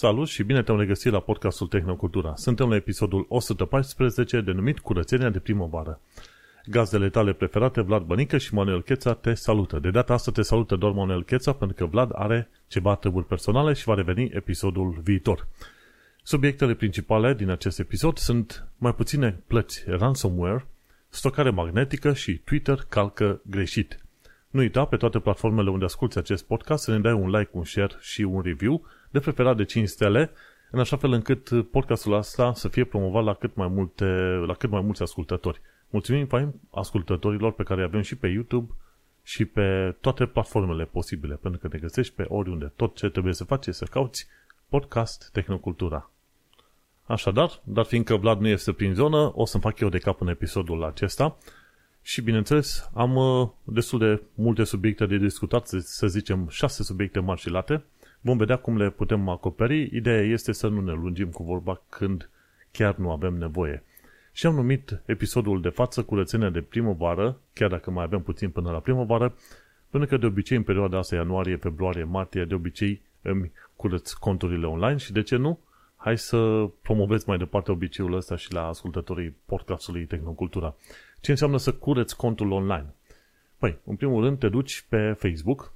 Salut și bine te-am regăsit la podcastul Tehnocultura. Suntem la episodul 114 denumit Curățenia de primăvară. Gazdele tale preferate, Vlad Bănică și Manuel Cheța, te salută. De data asta te salută doar Manuel Cheța pentru că Vlad are ceva treburi personale și va reveni episodul viitor. Subiectele principale din acest episod sunt mai puține plăți ransomware, stocare magnetică și Twitter calcă greșit. Nu uita pe toate platformele unde asculti acest podcast să ne dai un like, un share și un review, de preferat de 5 stele, în așa fel încât podcastul ăsta să fie promovat la cât mai, multe, la cât mai mulți ascultători. Mulțumim fain ascultătorilor pe care îi avem și pe YouTube și pe toate platformele posibile, pentru că ne găsești pe oriunde. Tot ce trebuie să faci este să cauți podcast Tehnocultura. Așadar, dar fiindcă Vlad nu este prin zonă, o să-mi fac eu de cap în episodul acesta și, bineînțeles, am uh, destul de multe subiecte de discutat, să zicem șase subiecte mari și late. Vom vedea cum le putem acoperi. Ideea este să nu ne lungim cu vorba când chiar nu avem nevoie. Și am numit episodul de față curățenia de primăvară, chiar dacă mai avem puțin până la primăvară, pentru că de obicei în perioada asta, ianuarie, februarie, martie, de obicei îmi curăț conturile online și de ce nu? Hai să promovez mai departe obiceiul ăsta și la ascultătorii podcastului Tehnocultura. Ce înseamnă să cureți contul online? Păi, în primul rând te duci pe Facebook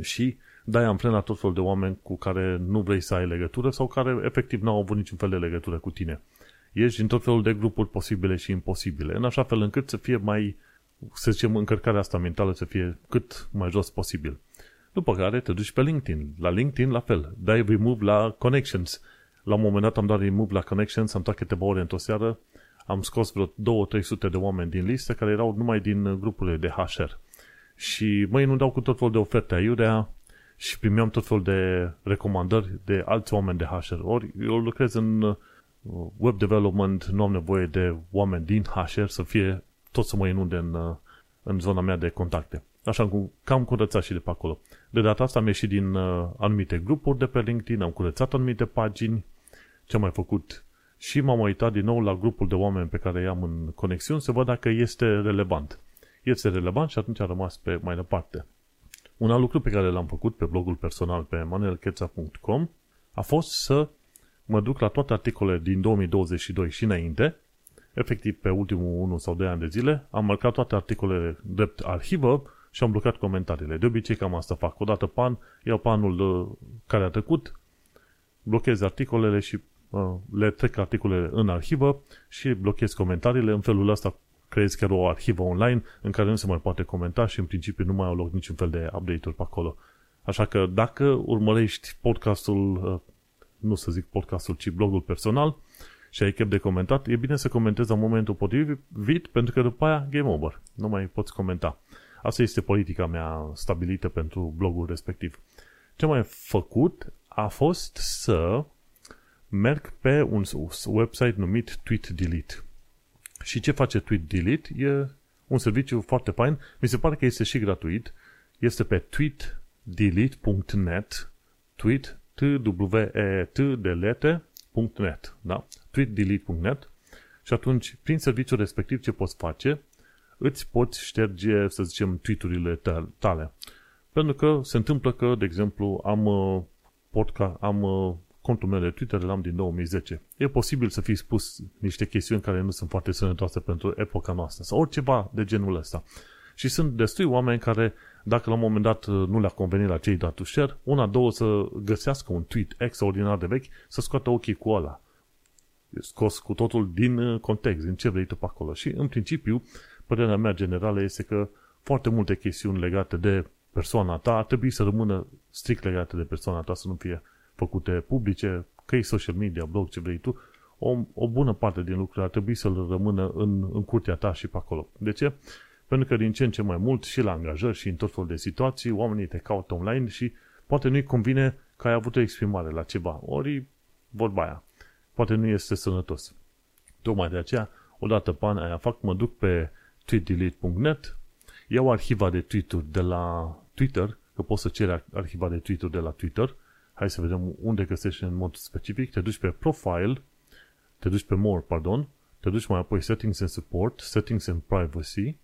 și dai ampren la tot felul de oameni cu care nu vrei să ai legătură sau care efectiv nu au avut niciun fel de legătură cu tine. Ești în tot felul de grupuri posibile și imposibile, în așa fel încât să fie mai, să zicem, încărcarea asta mentală să fie cât mai jos posibil. După care te duci pe LinkedIn. La LinkedIn la fel. Dai remove la connections. La un moment dat am dat remove la connections, am stat câteva ore într-o seară am scos vreo 2-300 de oameni din listă care erau numai din grupurile de HR. Și mă inundau cu tot felul de oferte aiurea și primeam tot felul de recomandări de alți oameni de HR. Ori eu lucrez în uh, web development, nu am nevoie de oameni din HR să fie tot să mă inunde în, uh, în zona mea de contacte. Așa cum cam curățat și de pe acolo. De data asta am ieșit din uh, anumite grupuri de pe LinkedIn, am curățat anumite pagini, ce am mai făcut și m-am uitat din nou la grupul de oameni pe care i-am în conexiuni să văd dacă este relevant. Este relevant și atunci a rămas pe mai departe. Un alt lucru pe care l-am făcut pe blogul personal pe manuelcheța.com a fost să mă duc la toate articolele din 2022 și înainte, efectiv pe ultimul 1 sau 2 ani de zile, am marcat toate articolele drept arhivă și am blocat comentariile. De obicei cam asta fac. Odată pe an, iau pe anul uh, care a trecut, blochez articolele și Uh, le trec articolele în arhivă și blochez comentariile. În felul ăsta creez chiar o arhivă online în care nu se mai poate comenta și în principiu nu mai au loc niciun fel de update-uri pe acolo. Așa că dacă urmărești podcastul, uh, nu să zic podcastul, ci blogul personal și ai chef de comentat, e bine să comentezi la momentul potrivit pentru că după aia game over. Nu mai poți comenta. Asta este politica mea stabilită pentru blogul respectiv. Ce mai făcut a fost să merg pe un website numit Tweet Delete. Și ce face Tweet Delete? E un serviciu foarte fain. Mi se pare că este și gratuit. Este pe tweetdelete.net tweet t w e t delete.net da? tweetdelete.net și atunci, prin serviciul respectiv, ce poți face? Îți poți șterge, să zicem, tweet-urile tale. Pentru că se întâmplă că, de exemplu, am, uh, podcast, am uh, contul meu de Twitter l-am din 2010. E posibil să fi spus niște chestiuni care nu sunt foarte sănătoase pentru epoca noastră sau oriceva de genul ăsta. Și sunt destui oameni care, dacă la un moment dat uh, nu le-a convenit la cei dat share, una, două să găsească un tweet extraordinar de vechi, să scoată ochii cu ăla. Scos cu totul din uh, context, din ce vrei tu pe acolo. Și, în principiu, părerea mea generală este că foarte multe chestiuni legate de persoana ta ar trebui să rămână strict legate de persoana ta, să nu fie făcute publice, că e social media, blog, ce vrei tu, o, o bună parte din lucruri ar trebui să rămână în, în curtea ta și pe acolo. De ce? Pentru că din ce în ce mai mult și la angajări și în tot felul de situații, oamenii te caută online și poate nu-i convine că ai avut o exprimare la ceva. Ori vorba aia. Poate nu este sănătos. Tocmai de aceea, odată pe an aia fac, mă duc pe tweetdelete.net, iau arhiva de tweet de la Twitter, că poți să ceri arhiva de tweet de la Twitter, Hai să vedem unde găsești în mod specific. Te duci pe Profile, te duci pe More, pardon, te duci mai apoi Settings and Support, Settings and Privacy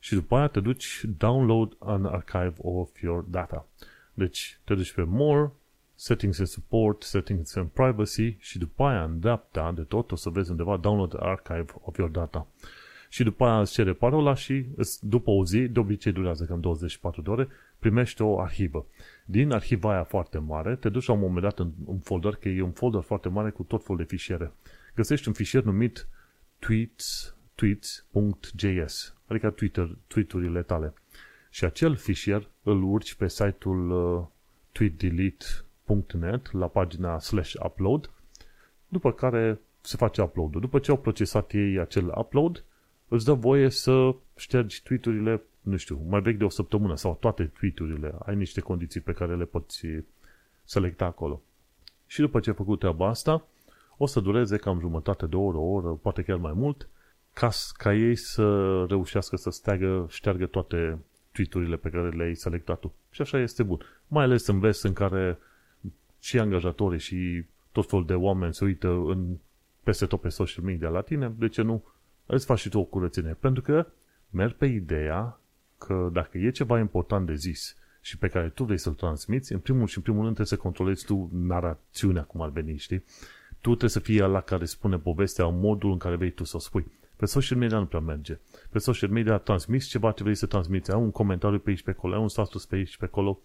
și după aia te duci Download an Archive of Your Data. Deci te duci pe More, settings and support, settings and privacy și după aia în dreapta de tot o să vezi undeva download archive of your data. Și după aia îți cere parola și după o zi, de obicei durează cam 24 de ore, primești o arhivă. Din arhiva aia foarte mare, te duci la un moment dat în un folder, că e un folder foarte mare cu tot felul de fișiere. Găsești un fișier numit tweets, tweets.js, adică Twitter, tweet-urile tale. Și acel fișier îl urci pe site-ul uh, tweetdelete.net la pagina slash upload, după care se face upload-ul. După ce au procesat ei acel upload, îți dă voie să ștergi tweet-urile, nu știu, mai vechi de o săptămână sau toate tweet-urile. Ai niște condiții pe care le poți selecta acolo. Și după ce ai făcut treaba asta, o să dureze cam jumătate de oră, o oră, poate chiar mai mult, ca, ca ei să reușească să steagă, șteargă toate tweet-urile pe care le-ai selectat tu. Și așa este bun. Mai ales în vest în care și angajatorii și tot felul de oameni se uită în, peste tot pe social media la tine, de ce nu îți faci și tu o curățenie? Pentru că merg pe ideea că dacă e ceva important de zis și pe care tu vrei să-l transmiți, în primul și în primul rând trebuie să controlezi tu narațiunea, cum ar veni, știi? Tu trebuie să fii la care spune povestea în modul în care vrei tu să o spui. Pe social media nu prea merge. Pe social media transmiți ceva ce vrei să transmiți. Ai un comentariu pe aici pe acolo, ai un status pe aici pe acolo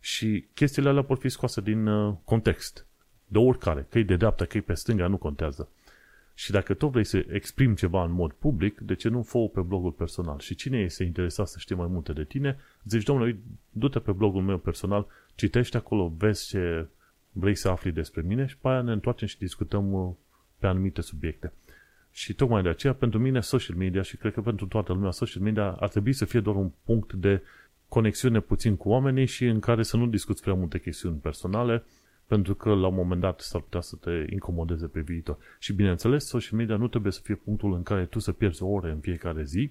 și chestiile alea pot fi scoase din uh, context. De oricare, că e de dreapta, că e pe stânga, nu contează. Și dacă tu vrei să exprimi ceva în mod public, de ce nu fă pe blogul personal? Și cine este interesat să știe mai multe de tine, zici, domnule, du-te pe blogul meu personal, citește acolo, vezi ce vrei să afli despre mine și pe aia ne întoarcem și discutăm uh, pe anumite subiecte. Și tocmai de aceea, pentru mine, social media și cred că pentru toată lumea, social media ar trebui să fie doar un punct de conexiune puțin cu oamenii și în care să nu discuți prea multe chestiuni personale, pentru că la un moment dat s-ar putea să te incomodeze pe viitor. Și bineînțeles, social media nu trebuie să fie punctul în care tu să pierzi ore în fiecare zi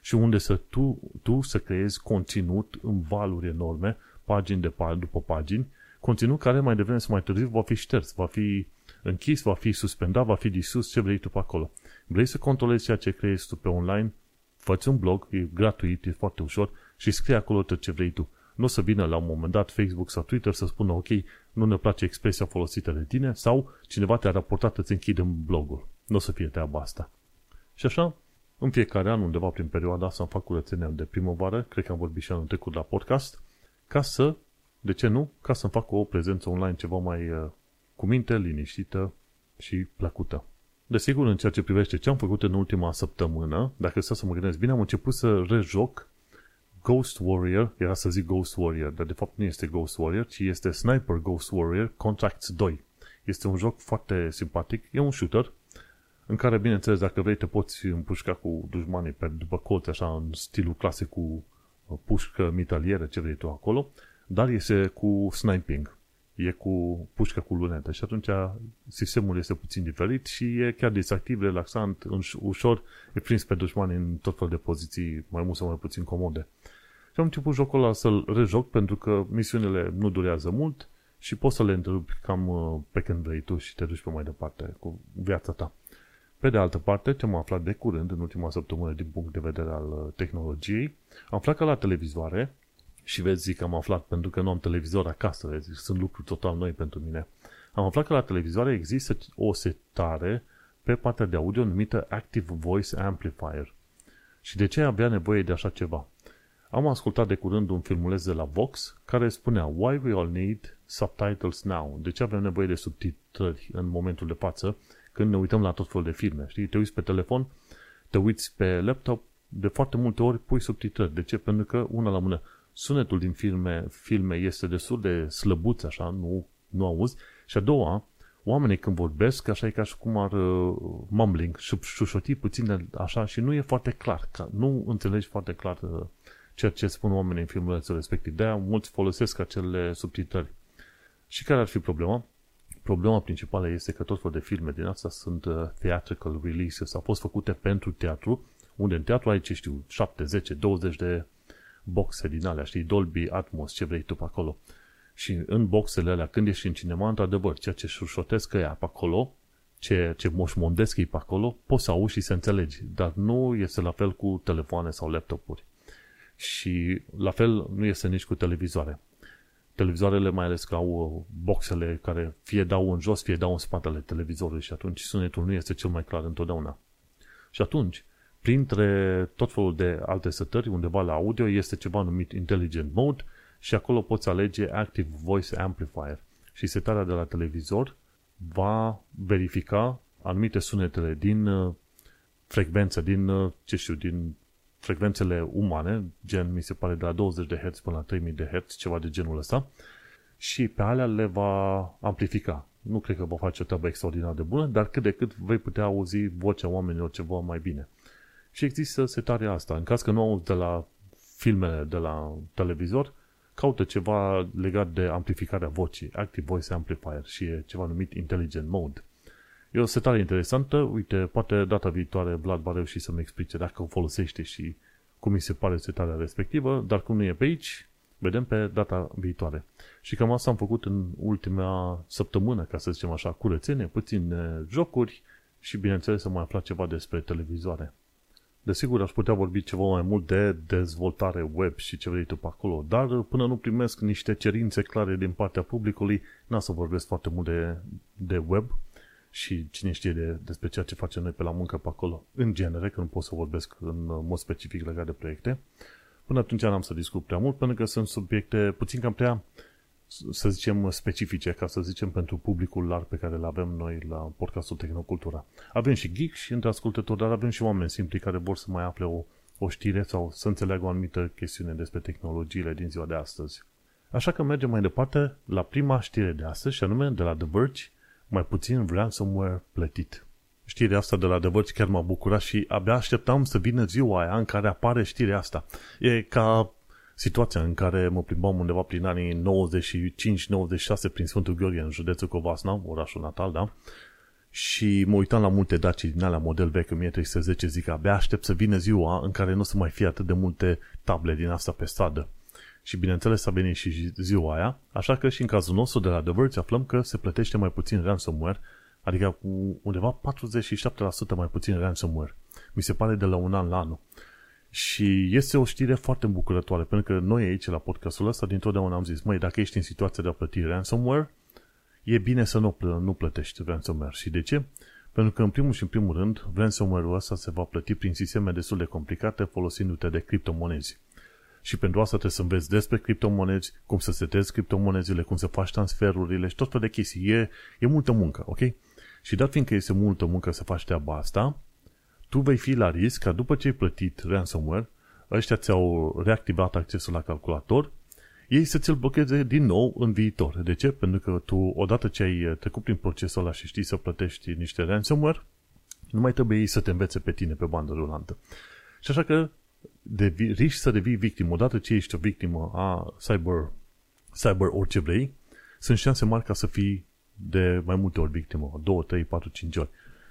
și unde să tu, tu să creezi conținut în valuri enorme, pagini de după pagini, conținut care mai devreme sau mai târziu va fi șters, va fi închis, va fi suspendat, va fi disus, ce vrei tu pe acolo. Vrei să controlezi ceea ce creezi tu pe online? fă un blog, e gratuit, e foarte ușor și scrie acolo tot ce vrei tu. Nu o să vină la un moment dat Facebook sau Twitter să spună ok, nu ne place expresia folosită de tine sau cineva te-a raportat, îți închidem blogul. Nu o să fie treaba asta. Și așa, în fiecare an, undeva prin perioada asta, îmi fac curățenia de primăvară, cred că am vorbit și anul trecut la podcast, ca să, de ce nu, ca să-mi fac o prezență online ceva mai uh, cu minte, liniștită și plăcută. Desigur, în ceea ce privește ce am făcut în ultima săptămână, dacă să mă gândesc bine, am început să rejoc Ghost Warrior, era să zic Ghost Warrior, dar de fapt nu este Ghost Warrior, ci este Sniper Ghost Warrior Contracts 2. Este un joc foarte simpatic, e un shooter, în care, bineînțeles, dacă vrei, te poți împușca cu dușmanii pe după colț, așa, în stilul clasic cu uh, pușcă mitalieră, ce vrei tu acolo, dar este cu sniping e cu pușcă cu lunetă și atunci sistemul este puțin diferit și e chiar distractiv, relaxant, ușor, e prins pe dușmani în tot fel de poziții mai mult sau mai puțin comode. Și am început jocul ăla să-l rejoc pentru că misiunile nu durează mult și poți să le întrerupi cam uh, pe când vrei tu și te duci pe mai departe cu viața ta. Pe de altă parte, ce am aflat de curând, în ultima săptămână, din punct de vedere al uh, tehnologiei, am aflat că la televizoare și vezi, zic că am aflat pentru că nu am televizor acasă, vezi, sunt lucruri total noi pentru mine. Am aflat că la televizoare există o setare pe partea de audio numită Active Voice Amplifier. Și de ce avea nevoie de așa ceva? Am ascultat de curând un filmuleț de la Vox care spunea Why we all need subtitles now? De ce avem nevoie de subtitrări în momentul de față când ne uităm la tot felul de filme? Știi? Te uiți pe telefon, te uiți pe laptop, de foarte multe ori pui subtitrări. De ce? Pentru că, una la mână, sunetul din filme, filme este destul de slăbuț, așa, nu, nu auzi. Și a doua, oamenii când vorbesc, așa e ca și cum ar uh, mumbling, șușoti puțin de, așa și nu e foarte clar, ca, nu înțelegi foarte clar uh, ceea ce spun oamenii în filmulețul respectiv. De-aia mulți folosesc acele subtitrări. Și care ar fi problema? Problema principală este că tot felul de filme din asta sunt uh, theatrical releases, au fost făcute pentru teatru, unde în teatru ai, ce știu, 7, 10, 20 de boxe din alea, știi, Dolby Atmos, ce vrei tu pe acolo. Și în boxele alea, când ești în cinema, într-adevăr, ceea ce șușotesc ea pe acolo, ce, ce moșmondesc ei pe acolo, poți să auzi și să înțelegi, dar nu este la fel cu telefoane sau laptopuri. Și la fel nu este nici cu televizoare. televizoarele mai ales că au uh, boxele care fie dau în jos, fie dau în spatele televizorului și atunci sunetul nu este cel mai clar întotdeauna. Și atunci, printre tot felul de alte setări, undeva la audio, este ceva numit Intelligent Mode și acolo poți alege Active Voice Amplifier. Și setarea de la televizor va verifica anumite sunetele din uh, frecvență, din, uh, ce știu, din frecvențele umane, gen mi se pare de la 20 de Hz până la 3000 de Hz, ceva de genul ăsta, și pe alea le va amplifica. Nu cred că va face o treabă extraordinar de bună, dar cât de cât vei putea auzi vocea oamenilor ceva mai bine. Și există setarea asta. În caz că nu auzi de la filmele de la televizor, caută ceva legat de amplificarea vocii, Active Voice Amplifier și e ceva numit Intelligent Mode. E o setare interesantă, uite, poate data viitoare Vlad va reuși să-mi explice dacă o folosește și cum mi se pare setarea respectivă, dar cum nu e pe aici, vedem pe data viitoare. Și cam asta am făcut în ultima săptămână, ca să zicem așa, curățenie, puțin jocuri și bineînțeles să mai afla ceva despre televizoare. Desigur, aș putea vorbi ceva mai mult de dezvoltare web și ce vrei tu pe acolo, dar până nu primesc niște cerințe clare din partea publicului, n-am să vorbesc foarte mult de, de web, și cine știe de, despre ceea ce facem noi pe la muncă pe acolo, în genere, că nu pot să vorbesc în mod specific legat de proiecte. Până atunci n-am să discut prea mult, pentru că sunt subiecte puțin cam prea, să zicem, specifice, ca să zicem, pentru publicul larg pe care îl avem noi la podcastul Tehnocultura. Avem și geek și între ascultători, dar avem și oameni simpli care vor să mai afle o, o știre sau să înțeleagă o anumită chestiune despre tehnologiile din ziua de astăzi. Așa că mergem mai departe la prima știre de astăzi, și anume de la The Verge, mai puțin ransomware plătit. Știrea asta de la The Verge chiar m-a bucurat și abia așteptam să vină ziua aia în care apare știrea asta. E ca situația în care mă plimbam undeva prin anii 95-96 prin Sfântul Gheorghe, în județul Covasna, orașul natal, da? Și mă uitam la multe Daci din alea model vechi 1310, zic, abia aștept să vină ziua în care nu o să mai fie atât de multe table din asta pe stradă. Și bineînțeles a venit și ziua aia, așa că și în cazul nostru de la The Verge aflăm că se plătește mai puțin ransomware, adică cu undeva 47% mai puțin ransomware. Mi se pare de la un an la anul. Și este o știre foarte îmbucurătoare, pentru că noi aici la podcastul ăsta dintotdeauna am zis, măi, dacă ești în situația de a plăti ransomware, e bine să nu, plă, nu plătești ransomware. Și de ce? Pentru că în primul și în primul rând, ransomware-ul ăsta se va plăti prin sisteme destul de complicate folosindu-te de criptomonezi. Și pentru asta trebuie să înveți despre criptomonezi, cum să setezi criptomonezile, cum să faci transferurile și tot fel de chestii. E, e multă muncă, ok? Și dat fiindcă este multă muncă să faci treaba asta, tu vei fi la risc ca după ce ai plătit ransomware, ăștia ți-au reactivat accesul la calculator, ei să ți-l blocheze din nou în viitor. De ce? Pentru că tu, odată ce ai trecut prin procesul ăla și știi să plătești niște ransomware, nu mai trebuie ei să te învețe pe tine pe bandă rulantă. Și așa că devi, riști să devii victimă. Odată ce ești o victimă a cyber, cyber orice vrei, sunt șanse mari ca să fii de mai multe ori victimă, 2, 3, 4, 5 ori.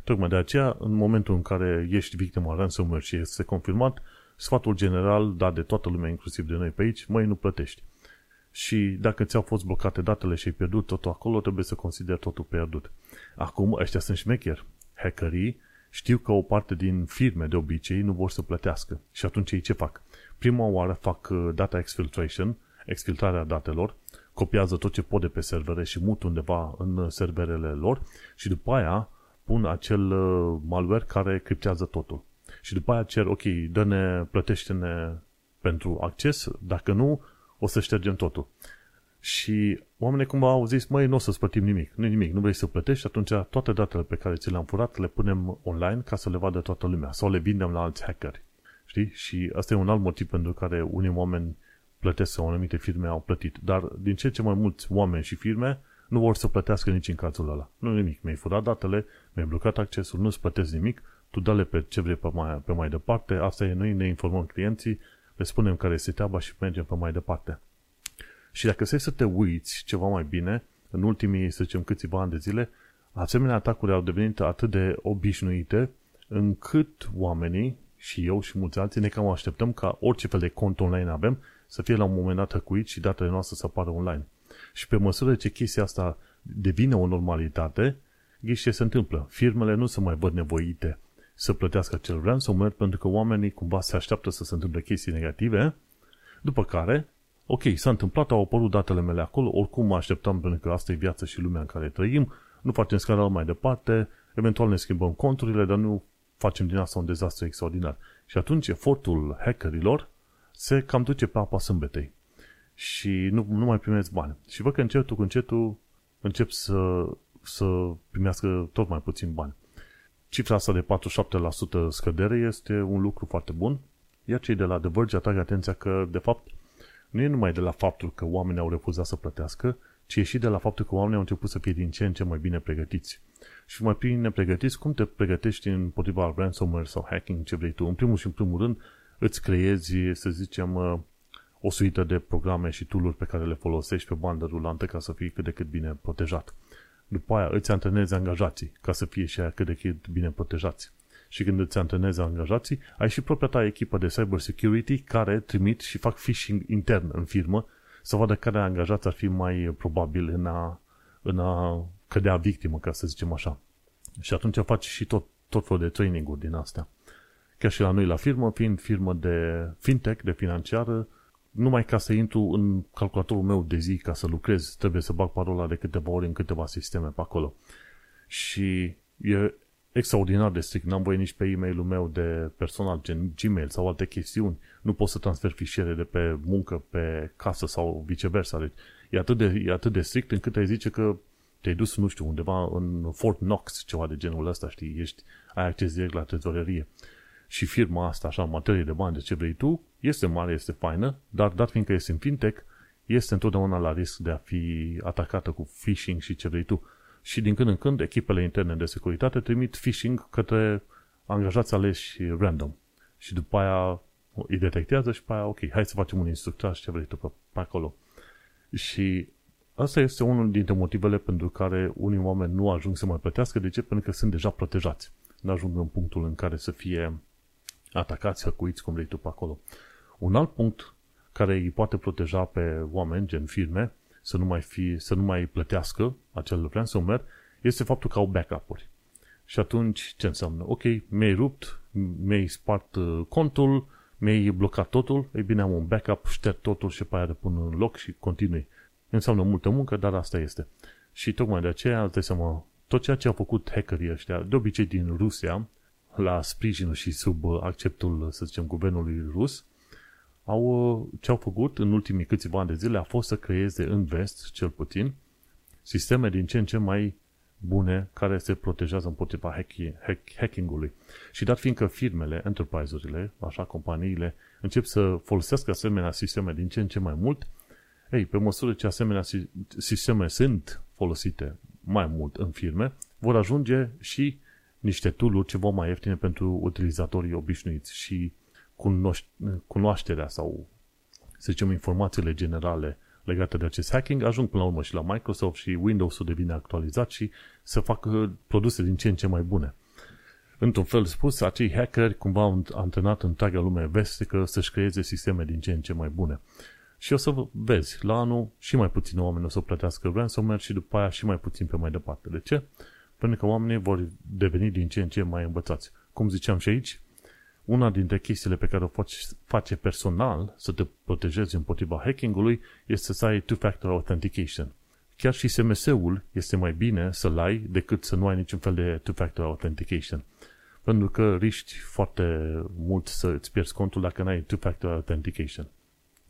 Tocmai de aceea, în momentul în care ești victima ransomware și este confirmat, sfatul general dat de toată lumea, inclusiv de noi pe aici, mai nu plătești. Și dacă ți-au fost blocate datele și ai pierdut totul acolo, trebuie să consideri totul pierdut. Acum, ăștia sunt șmecheri. Hackerii știu că o parte din firme de obicei nu vor să plătească. Și atunci ei ce fac? Prima oară fac uh, data exfiltration, exfiltrarea datelor, copiază tot ce pot de pe servere și mut undeva în uh, serverele lor și după aia pun acel uh, malware care criptează totul. Și după aia cer, ok, dă-ne, plătește-ne pentru acces, dacă nu, o să ștergem totul. Și oamenii cumva au zis, măi, nu o să-ți plătim nimic, nu nimic, nu vrei să plătești, atunci toate datele pe care ți le-am furat le punem online ca să le vadă toată lumea sau le vindem la alți hackeri. Știi? Și asta e un alt motiv pentru care unii oameni plătesc sau anumite firme au plătit. Dar din ce ce mai mulți oameni și firme nu vor să plătească nici în cazul ăla. Nu nimic. Mi-ai furat datele, mi-ai blocat accesul, nu-ți plătesc nimic, tu dă-le pe ce vrei pe mai, pe mai departe, asta e noi, ne informăm clienții, le spunem care este treaba și mergem pe mai departe. Și dacă stai să te uiți ceva mai bine, în ultimii, să zicem, câțiva ani de zile, asemenea atacuri au devenit atât de obișnuite încât oamenii, și eu și mulți alții, ne cam așteptăm ca orice fel de cont online avem să fie la un moment dat hăcuit și datele noastre să apară online. Și pe măsură ce chestia asta devine o normalitate, ghiși ce se întâmplă. Firmele nu se mai văd nevoite să plătească acel ransomware pentru că oamenii cumva se așteaptă să se întâmple chestii negative, după care ok, s-a întâmplat, au apărut datele mele acolo, oricum mă așteptam pentru că asta e viața și lumea în care trăim, nu facem scandal mai departe, eventual ne schimbăm conturile, dar nu facem din asta un dezastru extraordinar. Și atunci efortul hackerilor se cam duce pe apa sâmbetei și nu, nu mai primesc bani. Și văd că încetul cu încetul încep să, să primească tot mai puțin bani. Cifra asta de 47% scădere este un lucru foarte bun, iar cei de la The Verge atrag atenția că, de fapt, nu e numai de la faptul că oamenii au refuzat să plătească, ci e și de la faptul că oamenii au început să fie din ce în ce mai bine pregătiți. Și mai bine pregătiți, cum te pregătești împotriva ransomware sau hacking, ce vrei tu? În primul și în primul rând, îți creezi, să zicem, uh, o suită de programe și tool pe care le folosești pe bandă rulantă ca să fii cât de cât bine protejat. După aia îți antrenezi angajații ca să fie și aia cât de cât bine protejați. Și când îți antrenezi angajații, ai și propria ta echipă de cyber security care trimit și fac phishing intern în firmă să vadă care angajați ar fi mai probabil în a, în a cădea victimă, ca să zicem așa. Și atunci faci și tot, tot felul de training-uri din astea. Chiar și la noi la firmă, fiind firmă de fintech, de financiară, numai ca să intru în calculatorul meu de zi ca să lucrez, trebuie să bag parola de câteva ori în câteva sisteme pe acolo. Și e extraordinar de strict. N-am voie nici pe e-mailul meu de personal, gen Gmail sau alte chestiuni. Nu pot să transfer fișiere de pe muncă pe casă sau viceversa. Deci e atât de, e atât de strict încât ai zice că te-ai dus, nu știu, undeva în Fort Knox, ceva de genul ăsta, știi, ești, ai acces direct la trezorerie. Și firma asta, așa, materie de bani, de ce vrei tu, este mare, este faină, dar dat fiindcă este în fintech, este întotdeauna la risc de a fi atacată cu phishing și ce vrei tu. Și din când în când, echipele interne de securitate trimit phishing către angajați aleși random. Și după aia îi detectează și după aia, ok, hai să facem un instructaj, ce vrei tu pe, pe acolo. Și asta este unul dintre motivele pentru care unii oameni nu ajung să mai plătească. De ce? Pentru că sunt deja protejați. Nu ajung în punctul în care să fie atacați, hăcuiți, cum vrei tu pe acolo. Un alt punct care îi poate proteja pe oameni, gen firme, să nu mai, fi, să nu mai plătească acel ransomware, este faptul că au backup-uri. Și atunci, ce înseamnă? Ok, mi-ai rupt, mi-ai spart uh, contul, mi-ai blocat totul, ei bine, am un backup, șterg totul și pe aia pun în loc și continui. Înseamnă multă muncă, dar asta este. Și tocmai de aceea, îți dai seama, tot ceea ce au făcut hackerii ăștia, de obicei din Rusia, la sprijinul și sub acceptul, să zicem, guvernului rus, au, ce au făcut în ultimii câțiva ani de zile a fost să creeze în vest, cel puțin, sisteme din ce în ce mai bune care se protejează împotriva hacking-ului. Și dat fiindcă firmele, enterprise-urile, așa companiile, încep să folosească asemenea sisteme din ce în ce mai mult, ei, pe măsură ce asemenea sisteme sunt folosite mai mult în firme, vor ajunge și niște tool ceva mai ieftine pentru utilizatorii obișnuiți și cunoașterea sau, să zicem, informațiile generale legate de acest hacking ajung până la urmă și la Microsoft și Windows-ul devine actualizat și să facă produse din ce în ce mai bune. Într-un fel spus, acei hackeri cumva au antrenat întreaga lume vestică să-și creeze sisteme din ce în ce mai bune. Și o să vezi, la anul și mai puțini oameni o să plătească ransomware și după aia și mai puțin pe mai departe. De ce? Pentru că oamenii vor deveni din ce în ce mai învățați. Cum ziceam și aici, una dintre chestiile pe care o faci, face personal să te protejezi împotriva hacking-ului este să ai two-factor authentication. Chiar și SMS-ul este mai bine să-l ai decât să nu ai niciun fel de two-factor authentication. Pentru că riști foarte mult să îți pierzi contul dacă nu ai two-factor authentication.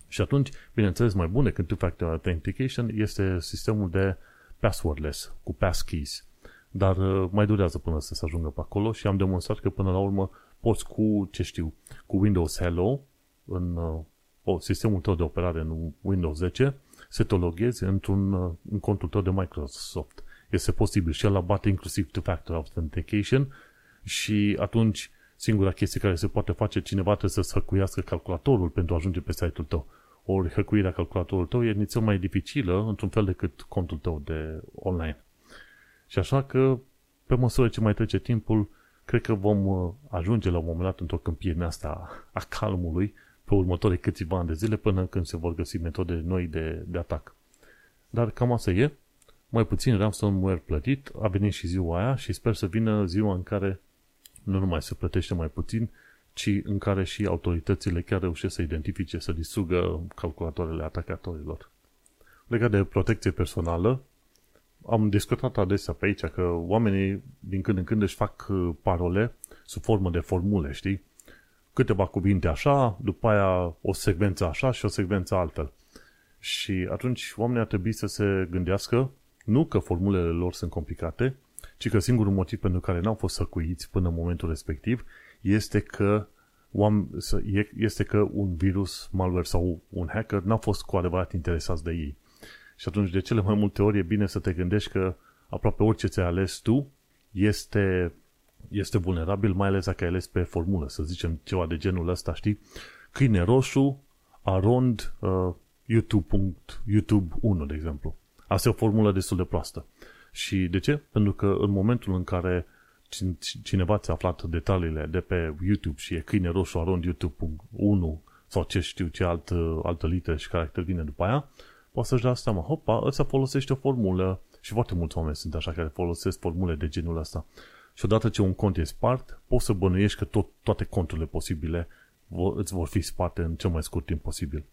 Și atunci, bineînțeles, mai bun decât two-factor authentication este sistemul de passwordless, cu passkeys. Dar uh, mai durează până să se ajungă pe acolo și am demonstrat că până la urmă poți cu, ce știu, cu Windows Hello în uh, o, sistemul tău de operare în Windows 10 să te loghezi într-un uh, în contul tău de Microsoft. Este posibil și el bate inclusiv two-factor authentication și atunci singura chestie care se poate face, cineva trebuie să hăcuiască calculatorul pentru a ajunge pe site-ul tău. Ori hăcuirea calculatorului tău e nițel mai dificilă, într-un fel, decât contul tău de online. Și așa că, pe măsură ce mai trece timpul, cred că vom uh, ajunge la un moment dat într-o câmpie în asta a calmului pe următorii câțiva ani de zile până când se vor găsi metode noi de, de atac. Dar cam asta e. Mai puțin ransomware plătit, a venit și ziua aia și sper să vină ziua în care nu numai se plătește mai puțin, ci în care și autoritățile chiar reușesc să identifice, să distrugă calculatoarele atacatorilor. Legat de protecție personală, am discutat adesea pe aici că oamenii din când în când își fac uh, parole sub formă de formule, știi? Câteva cuvinte așa, după aia o secvență așa și o secvență altfel. Și atunci oamenii ar trebui să se gândească nu că formulele lor sunt complicate, ci că singurul motiv pentru care n-au fost săcuiți până în momentul respectiv este că este că un virus, malware sau un hacker n-a fost cu adevărat interesați de ei. Și atunci, de cele mai multe ori, e bine să te gândești că aproape orice ți-ai ales tu este, este vulnerabil, mai ales dacă ai ales pe formulă, să zicem ceva de genul ăsta, știi? Câine roșu, arond, uh, YouTube, YouTube 1, de exemplu. Asta e o formulă destul de proastă. Și de ce? Pentru că în momentul în care cineva ți-a aflat detaliile de pe YouTube și e câine roșu arond YouTube 1 sau ce știu ce altă, altă literă și caracter vine după aia, poate să-și dea seama, hopa, ăsta folosește o formulă și foarte mulți oameni sunt așa care folosesc formule de genul ăsta. Și odată ce un cont e spart, poți să bănuiești că tot, toate conturile posibile îți vor fi sparte în cel mai scurt timp posibil.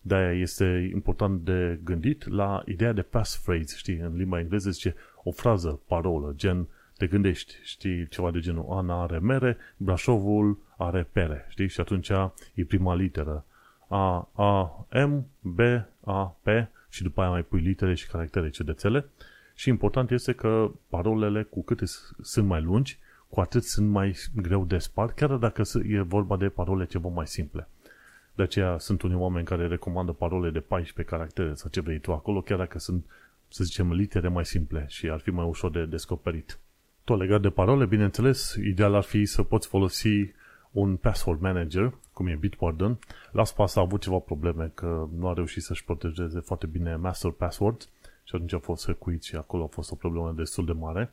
De-aia este important de gândit la ideea de passphrase, știi, în limba engleză zice o frază, parolă, gen te gândești, știi, ceva de genul Ana are mere, Brașovul are pere, știi, și atunci e prima literă A, A, M, B, A, P și după aia mai pui litere și caractere cedețele și important este că parolele cu cât sunt mai lungi, cu atât sunt mai greu de spart, chiar dacă e vorba de parole ceva mai simple. De aceea sunt unii oameni care recomandă parole de 14 caractere sau ce vrei tu acolo, chiar dacă sunt, să zicem, litere mai simple și ar fi mai ușor de descoperit. Tot legat de parole, bineînțeles, ideal ar fi să poți folosi un password manager, cum e Bitwarden. LastPass a avut ceva probleme că nu a reușit să-și protejeze foarte bine master password și atunci a fost hăcuit și acolo a fost o problemă destul de mare.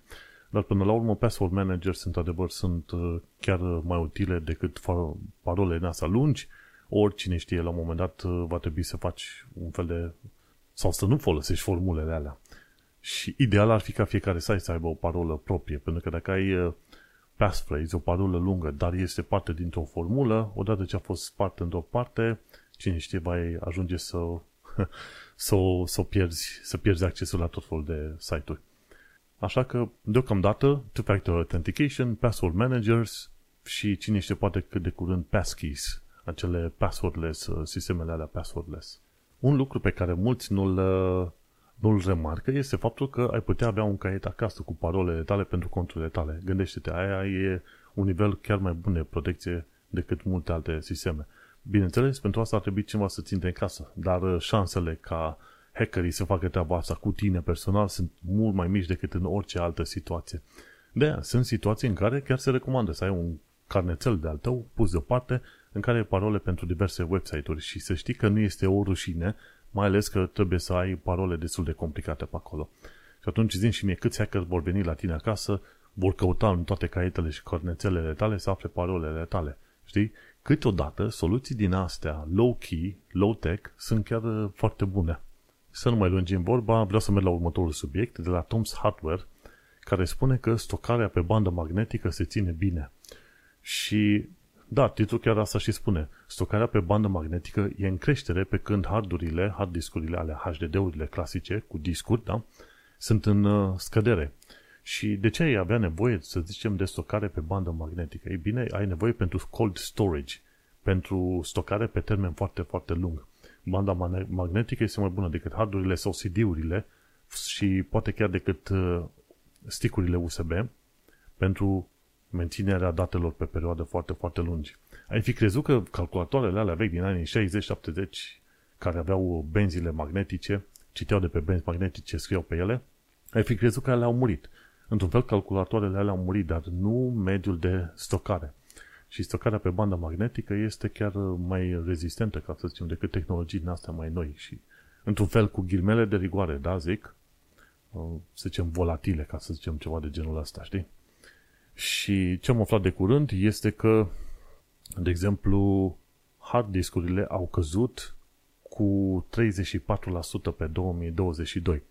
Dar până la urmă, password manager sunt adevăr sunt uh, chiar mai utile decât parole în asta lungi oricine știe, la un moment dat uh, va trebui să faci un fel de... sau să nu folosești formulele alea. Și ideal ar fi ca fiecare site să aibă o parolă proprie, pentru că dacă ai uh, passphrase, o parolă lungă, dar este parte dintr-o formulă, odată ce a fost parte într-o parte, cine știe, va ajunge să, să, să, pierzi, să pierzi accesul la tot felul de site-uri. Așa că, deocamdată, two-factor authentication, password managers și cine știe poate cât de curând passkeys acele passwordless, uh, sistemele alea passwordless. Un lucru pe care mulți nu-l, uh, nu-l remarcă este faptul că ai putea avea un caiet acasă cu parolele tale pentru conturile tale. Gândește-te, aia e un nivel chiar mai bun de protecție decât multe alte sisteme. Bineînțeles, pentru asta ar trebui cineva să ținte în casă, dar uh, șansele ca hackerii să facă treaba asta cu tine personal sunt mult mai mici decât în orice altă situație. De aia, sunt situații în care chiar se recomandă să ai un carnețel de al tău pus deoparte în care ai parole pentru diverse website-uri și să știi că nu este o rușine, mai ales că trebuie să ai parole destul de complicate pe acolo. Și atunci zi și mie câți hackers vor veni la tine acasă, vor căuta în toate caietele și cornețelele tale să afle parolele tale. Știi? Câteodată, soluții din astea, low-key, low-tech, sunt chiar uh, foarte bune. Să nu mai lungim vorba, vreau să merg la următorul subiect, de la Tom's Hardware, care spune că stocarea pe bandă magnetică se ține bine. Și da, titlul chiar asta și spune. Stocarea pe bandă magnetică e în creștere pe când hardurile, hard discurile ale HDD-urile clasice cu discuri, da, sunt în uh, scădere. Și de ce ai avea nevoie, să zicem, de stocare pe bandă magnetică? Ei bine, ai nevoie pentru cold storage, pentru stocare pe termen foarte, foarte lung. Banda magnetică este mai bună decât hardurile sau CD-urile și poate chiar decât uh, stickurile USB pentru menținerea datelor pe perioade foarte, foarte lungi. Ai fi crezut că calculatoarele alea vechi din anii 60-70, care aveau benzile magnetice, citeau de pe benzi magnetice, scriau pe ele, ai fi crezut că ele au murit. Într-un fel, calculatoarele alea au murit, dar nu mediul de stocare. Și stocarea pe bandă magnetică este chiar mai rezistentă, ca să zicem, decât tehnologii din astea mai noi și, într-un fel, cu ghilmele de rigoare, da, zic, să zicem, volatile, ca să zicem ceva de genul ăsta, știi? Și ce am aflat de curând este că, de exemplu, hard discurile au căzut cu 34% pe 2022.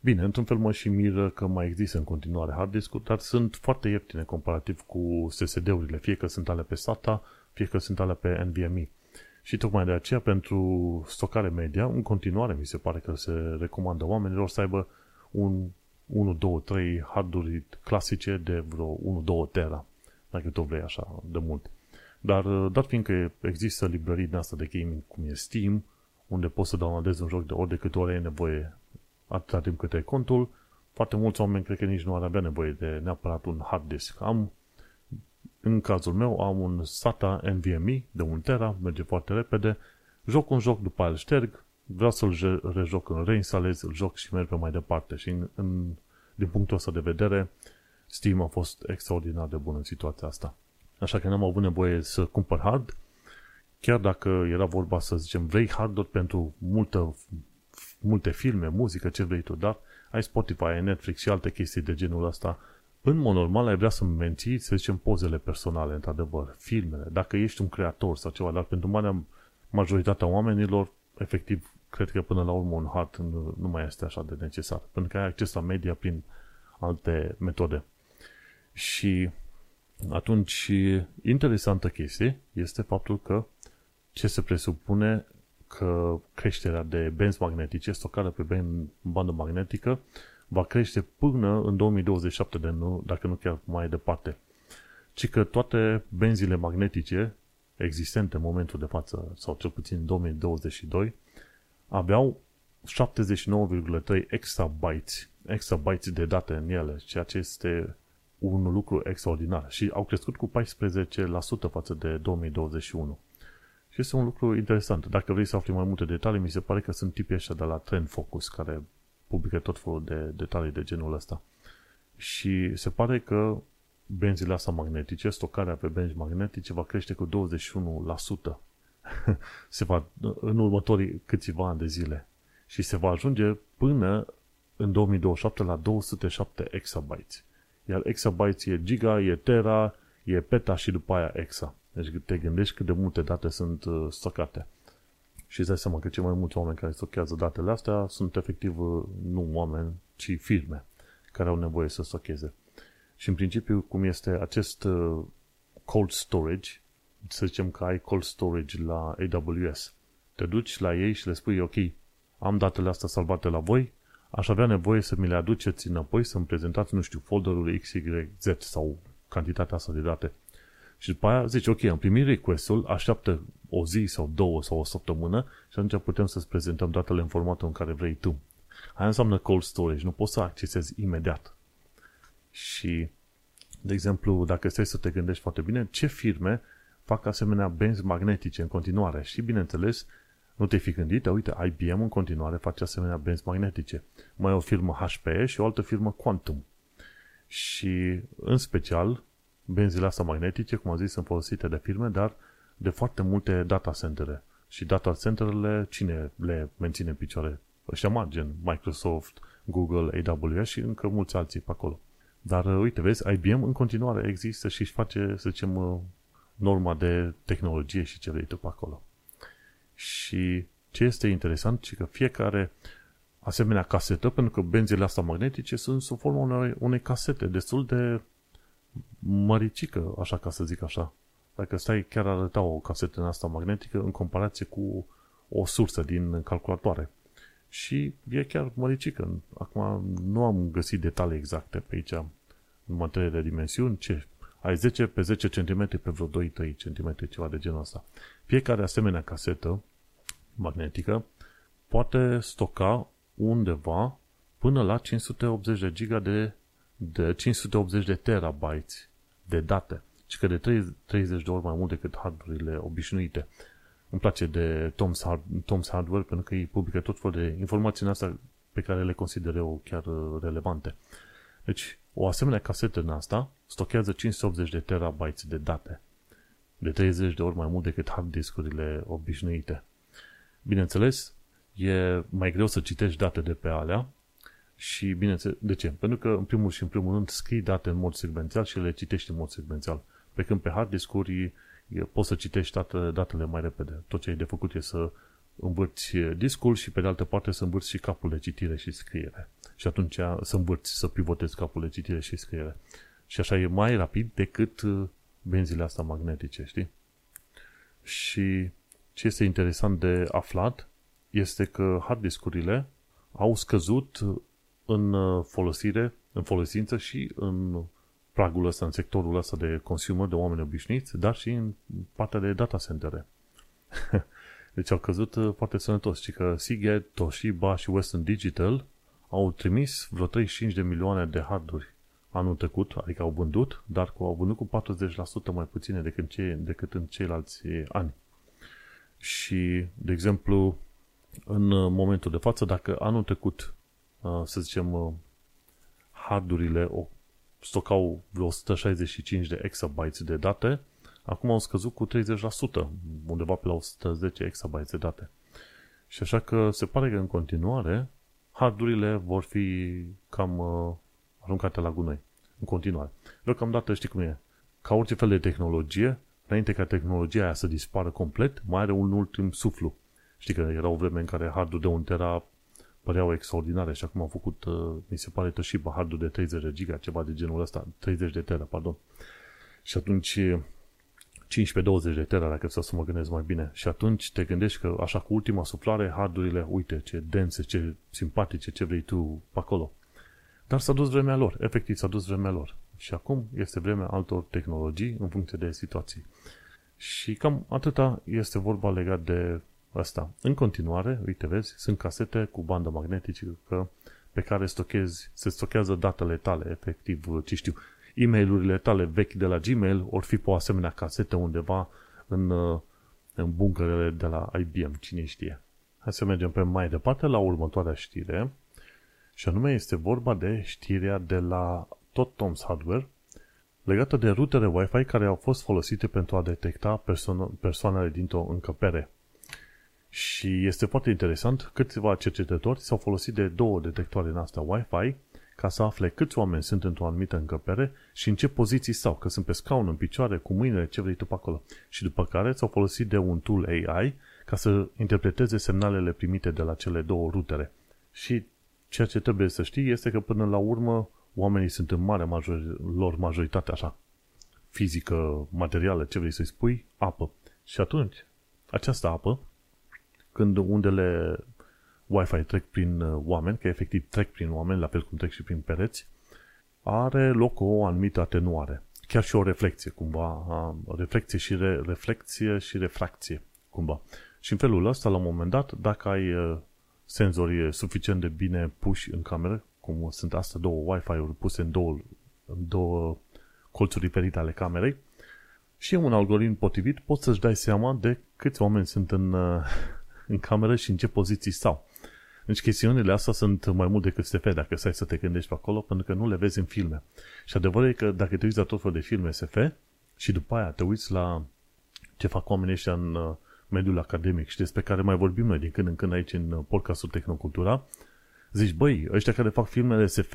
Bine, într-un fel mă și miră că mai există în continuare hard disk dar sunt foarte ieftine comparativ cu SSD-urile, fie că sunt ale pe SATA, fie că sunt ale pe NVMe. Și tocmai de aceea, pentru stocare media, în continuare mi se pare că se recomandă oamenilor să aibă un 1, 2, 3 harduri clasice de vreo 1-2 tera, dacă tot vrei așa de mult. Dar dat fiindcă există librării din asta de gaming cum e Steam, unde poți să downloadezi un joc de ori de câte ori ai nevoie atâta timp cât ai contul, foarte mulți oameni cred că nici nu ar avea nevoie de neapărat un hard disk. Am, în cazul meu, am un SATA NVMe de 1 tera, merge foarte repede, joc un joc, după aia îl șterg, vreau să-l rejoc, îl reinstalez, îl joc și merg pe mai departe. Și în, în, din punctul ăsta de vedere, Steam a fost extraordinar de bun în situația asta. Așa că n-am avut nevoie să cumpăr hard, chiar dacă era vorba să zicem vrei harduri pentru multă, multe filme, muzică, ce vrei tu, dar ai Spotify, ai Netflix și alte chestii de genul ăsta, în mod normal ai vrea să menții, să zicem, pozele personale, într-adevăr, filmele, dacă ești un creator sau ceva, dar pentru marea majoritatea oamenilor, efectiv, cred că până la urmă un hard nu, nu mai este așa de necesar, pentru că ai acces la media prin alte metode. Și atunci, interesantă chestie este faptul că ce se presupune că creșterea de benzi magnetice, stocarea pe bandă magnetică, va crește până în 2027, de nu, dacă nu chiar mai departe. Ci că toate benzile magnetice existente în momentul de față, sau cel puțin în 2022, aveau 79,3 exabytes, exabytes de date în ele, ceea ce este un lucru extraordinar și au crescut cu 14% față de 2021. Și este un lucru interesant. Dacă vrei să afli mai multe detalii, mi se pare că sunt tipii ăștia de la Trend Focus, care publică tot felul de detalii de genul ăsta. Și se pare că benzile astea magnetice, stocarea pe benzi magnetice va crește cu 21%. se va, în următorii câțiva ani de zile. Și se va ajunge până în 2027 la 207 exabytes. Iar exabytes e giga, e tera, e peta și după aia exa. Deci te gândești cât de multe date sunt uh, stocate. Și îți dai seama că cei mai mulți oameni care stochează datele astea sunt efectiv uh, nu oameni, ci firme care au nevoie să stocheze. Și în principiu, cum este acest uh, cold storage, să zicem că ai cold storage la AWS, te duci la ei și le spui, ok, am datele astea salvate la voi, aș avea nevoie să mi le aduceți înapoi, să-mi prezentați, nu știu, folderul XYZ sau cantitatea asta de date. Și după aia zici, ok, am primit request-ul, așteaptă o zi sau două sau o săptămână și atunci putem să-ți prezentăm datele în formatul în care vrei tu. Aia înseamnă cold storage, nu poți să accesezi imediat. Și, de exemplu, dacă stai să te gândești foarte bine, ce firme fac asemenea benzi magnetice în continuare? Și, bineînțeles, nu te-ai fi gândit, uite, IBM în continuare face asemenea benzi magnetice. Mai o firmă HPE și o altă firmă Quantum. Și, în special, benzile astea magnetice, cum am zis, sunt folosite de firme, dar de foarte multe data centere. Și data centerele, cine le menține în picioare? Ăștia mari, gen Microsoft, Google, AWS și încă mulți alții pe acolo. Dar, uh, uite, vezi, IBM în continuare există și își face, să zicem, uh, norma de tehnologie și ce vrei tu pe acolo. Și ce este interesant, și că fiecare asemenea casetă, pentru că benzile astea magnetice sunt sub forma unei, unei casete destul de măricică, așa ca să zic așa. Dacă stai, chiar arăta o casetă în asta magnetică în comparație cu o sursă din calculatoare. Și e chiar măricică. Acum nu am găsit detalii exacte pe aici în materie de dimensiuni, ce ai 10 pe 10 cm pe vreo 2-3 cm, ceva de genul ăsta. Fiecare asemenea casetă magnetică poate stoca undeva până la 580 de giga de de 580 de terabytes de date, și că de 30 de ori mai mult decât hardurile obișnuite. Îmi place de Tom's, Hard, Tom's Hardware pentru că ei publică tot felul de informații în asta pe care le consider eu chiar uh, relevante. Deci, o asemenea casetă în asta stochează 580 de terabytes de date. De 30 de ori mai mult decât hard discurile obișnuite. Bineînțeles, e mai greu să citești date de pe alea, și bineînțeles, de ce? Pentru că, în primul și în primul rând, scrii date în mod secvențial și le citești în mod secvențial. Pe când pe hard discuri poți să citești date, datele mai repede. Tot ce ai de făcut e să învârți discul și pe de altă parte să învârți și capul de citire și scriere. Și atunci să învârți, să pivotezi capul de citire și scriere. Și așa e mai rapid decât uh, benzile astea magnetice, știi? Și ce este interesant de aflat este că hard discurile au scăzut în uh, folosire, în folosință și în pragul ăsta, în sectorul ăsta de consumer, de oameni obișnuiți, dar și în partea de data centere. deci au căzut uh, foarte sănătos. Și că Seagate, Toshiba și Western Digital au trimis vreo 35 de milioane de harduri anul trecut, adică au vândut, dar cu, au vândut cu 40% mai puține decât, ce, decât în ceilalți ani. Și, de exemplu, în momentul de față, dacă anul trecut, uh, să zicem, uh, hardurile stocau vreo 165 de exabytes de date, acum au scăzut cu 30%, undeva pe la 110 exabytes de date. Și așa că se pare că în continuare hardurile vor fi cam uh, aruncate la gunoi. În continuare. Deocamdată știi cum e. Ca orice fel de tehnologie, înainte ca tehnologia aia să dispară complet, mai are un ultim suflu. Știi că era o vreme în care hardul de 1 tera păreau extraordinare și acum au făcut, uh, mi se pare, Toshiba hardul de 30 de giga, ceva de genul ăsta, 30 de tera, pardon. Și atunci 15-20 de tera, dacă să mă gândesc mai bine. Și atunci te gândești că, așa, cu ultima suflare, hardurile, uite, ce dense, ce simpatice, ce vrei tu pe acolo. Dar s-a dus vremea lor, efectiv s-a dus vremea lor. Și acum este vremea altor tehnologii în funcție de situații. Și cam atâta este vorba legat de asta. În continuare, uite, vezi, sunt casete cu bandă magnetică pe care stochezi, se stochează datele tale, efectiv, ce știu, e mail tale vechi de la Gmail ori fi pe o asemenea casetă undeva în, în buncărele de la IBM, cine știe. Hai să mergem pe mai departe la următoarea știre și anume este vorba de știrea de la tot Tom's Hardware legată de rutele Wi-Fi care au fost folosite pentru a detecta perso- persoanele dintr-o încăpere. Și este foarte interesant, câțiva cercetători s-au folosit de două detectoare în astea Wi-Fi ca să afle câți oameni sunt într-o anumită încăpere și în ce poziții stau, că sunt pe scaun, în picioare, cu mâinile, ce vrei tu pe acolo. Și după care s-au folosit de un tool AI ca să interpreteze semnalele primite de la cele două rutere. Și ceea ce trebuie să știi este că până la urmă oamenii sunt în mare major, lor majoritate așa, fizică, materială, ce vrei să-i spui, apă. Și atunci, această apă, când undele Wi-Fi trec prin uh, oameni, că efectiv trec prin oameni, la fel cum trec și prin pereți, are loc o anumită atenuare. Chiar și o reflexie, cumva, reflexie și, re, reflexie și refracție, cumva. Și în felul ăsta, la un moment dat, dacă ai uh, senzori suficient de bine puși în cameră, cum sunt astea două Wi-Fi-uri puse în două, în două colțuri diferite ale camerei, și un algoritm potrivit, poți să-și dai seama de câți oameni sunt în, uh, în cameră și în ce poziții stau. Deci chestiunile astea sunt mai mult decât SF dacă stai să te gândești pe acolo, pentru că nu le vezi în filme. Și adevărul e că dacă te uiți la tot felul de filme SF și după aia te uiți la ce fac oamenii ăștia în uh, mediul academic și despre care mai vorbim noi din când în când aici în uh, podcastul Tehnocultura, zici, băi, ăștia care fac filmele SF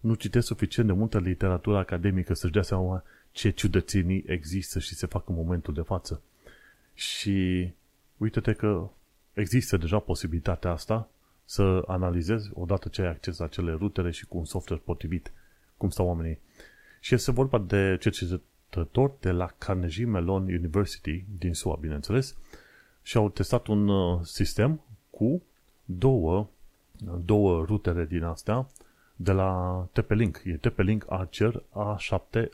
nu citesc suficient de multă literatură academică să-și dea seama ce ciudățenii există și se fac în momentul de față. Și uite-te că există deja posibilitatea asta să analizezi odată ce ai acces la acele rutere și cu un software potrivit cum stau oamenii. Și este vorba de cercetători de la Carnegie Mellon University din SUA, bineînțeles, și au testat un uh, sistem cu două, două rutere din astea de la TP-Link. E TP-Link Archer A7 AC1750.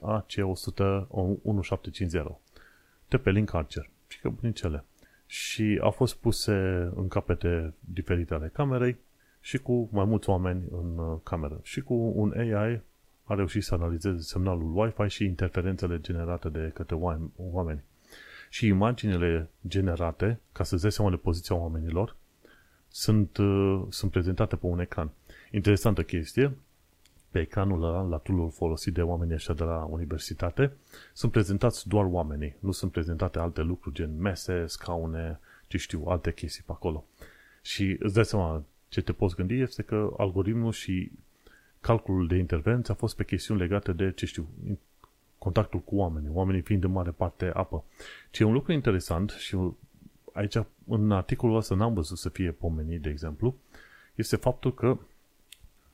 TP-Link Archer. Și că bunicele și au fost puse în capete diferite ale camerei și cu mai mulți oameni în uh, cameră. Și cu un AI a reușit să analizeze semnalul Wi-Fi și interferențele generate de către oameni. Și imaginele generate, ca să-ți dai seama de poziția oamenilor, sunt, uh, sunt prezentate pe un ecran. Interesantă chestie, pe ecranul ăla, la tool folosit de oamenii ăștia de la universitate, sunt prezentați doar oamenii. Nu sunt prezentate alte lucruri, gen mese, scaune, ce știu, alte chestii pe acolo. Și îți dai seama, ce te poți gândi este că algoritmul și calculul de intervenție a fost pe chestiuni legate de, ce știu, contactul cu oamenii, oamenii fiind în mare parte apă. Ce e un lucru interesant și aici, în articolul ăsta n-am văzut să fie pomenit, de exemplu, este faptul că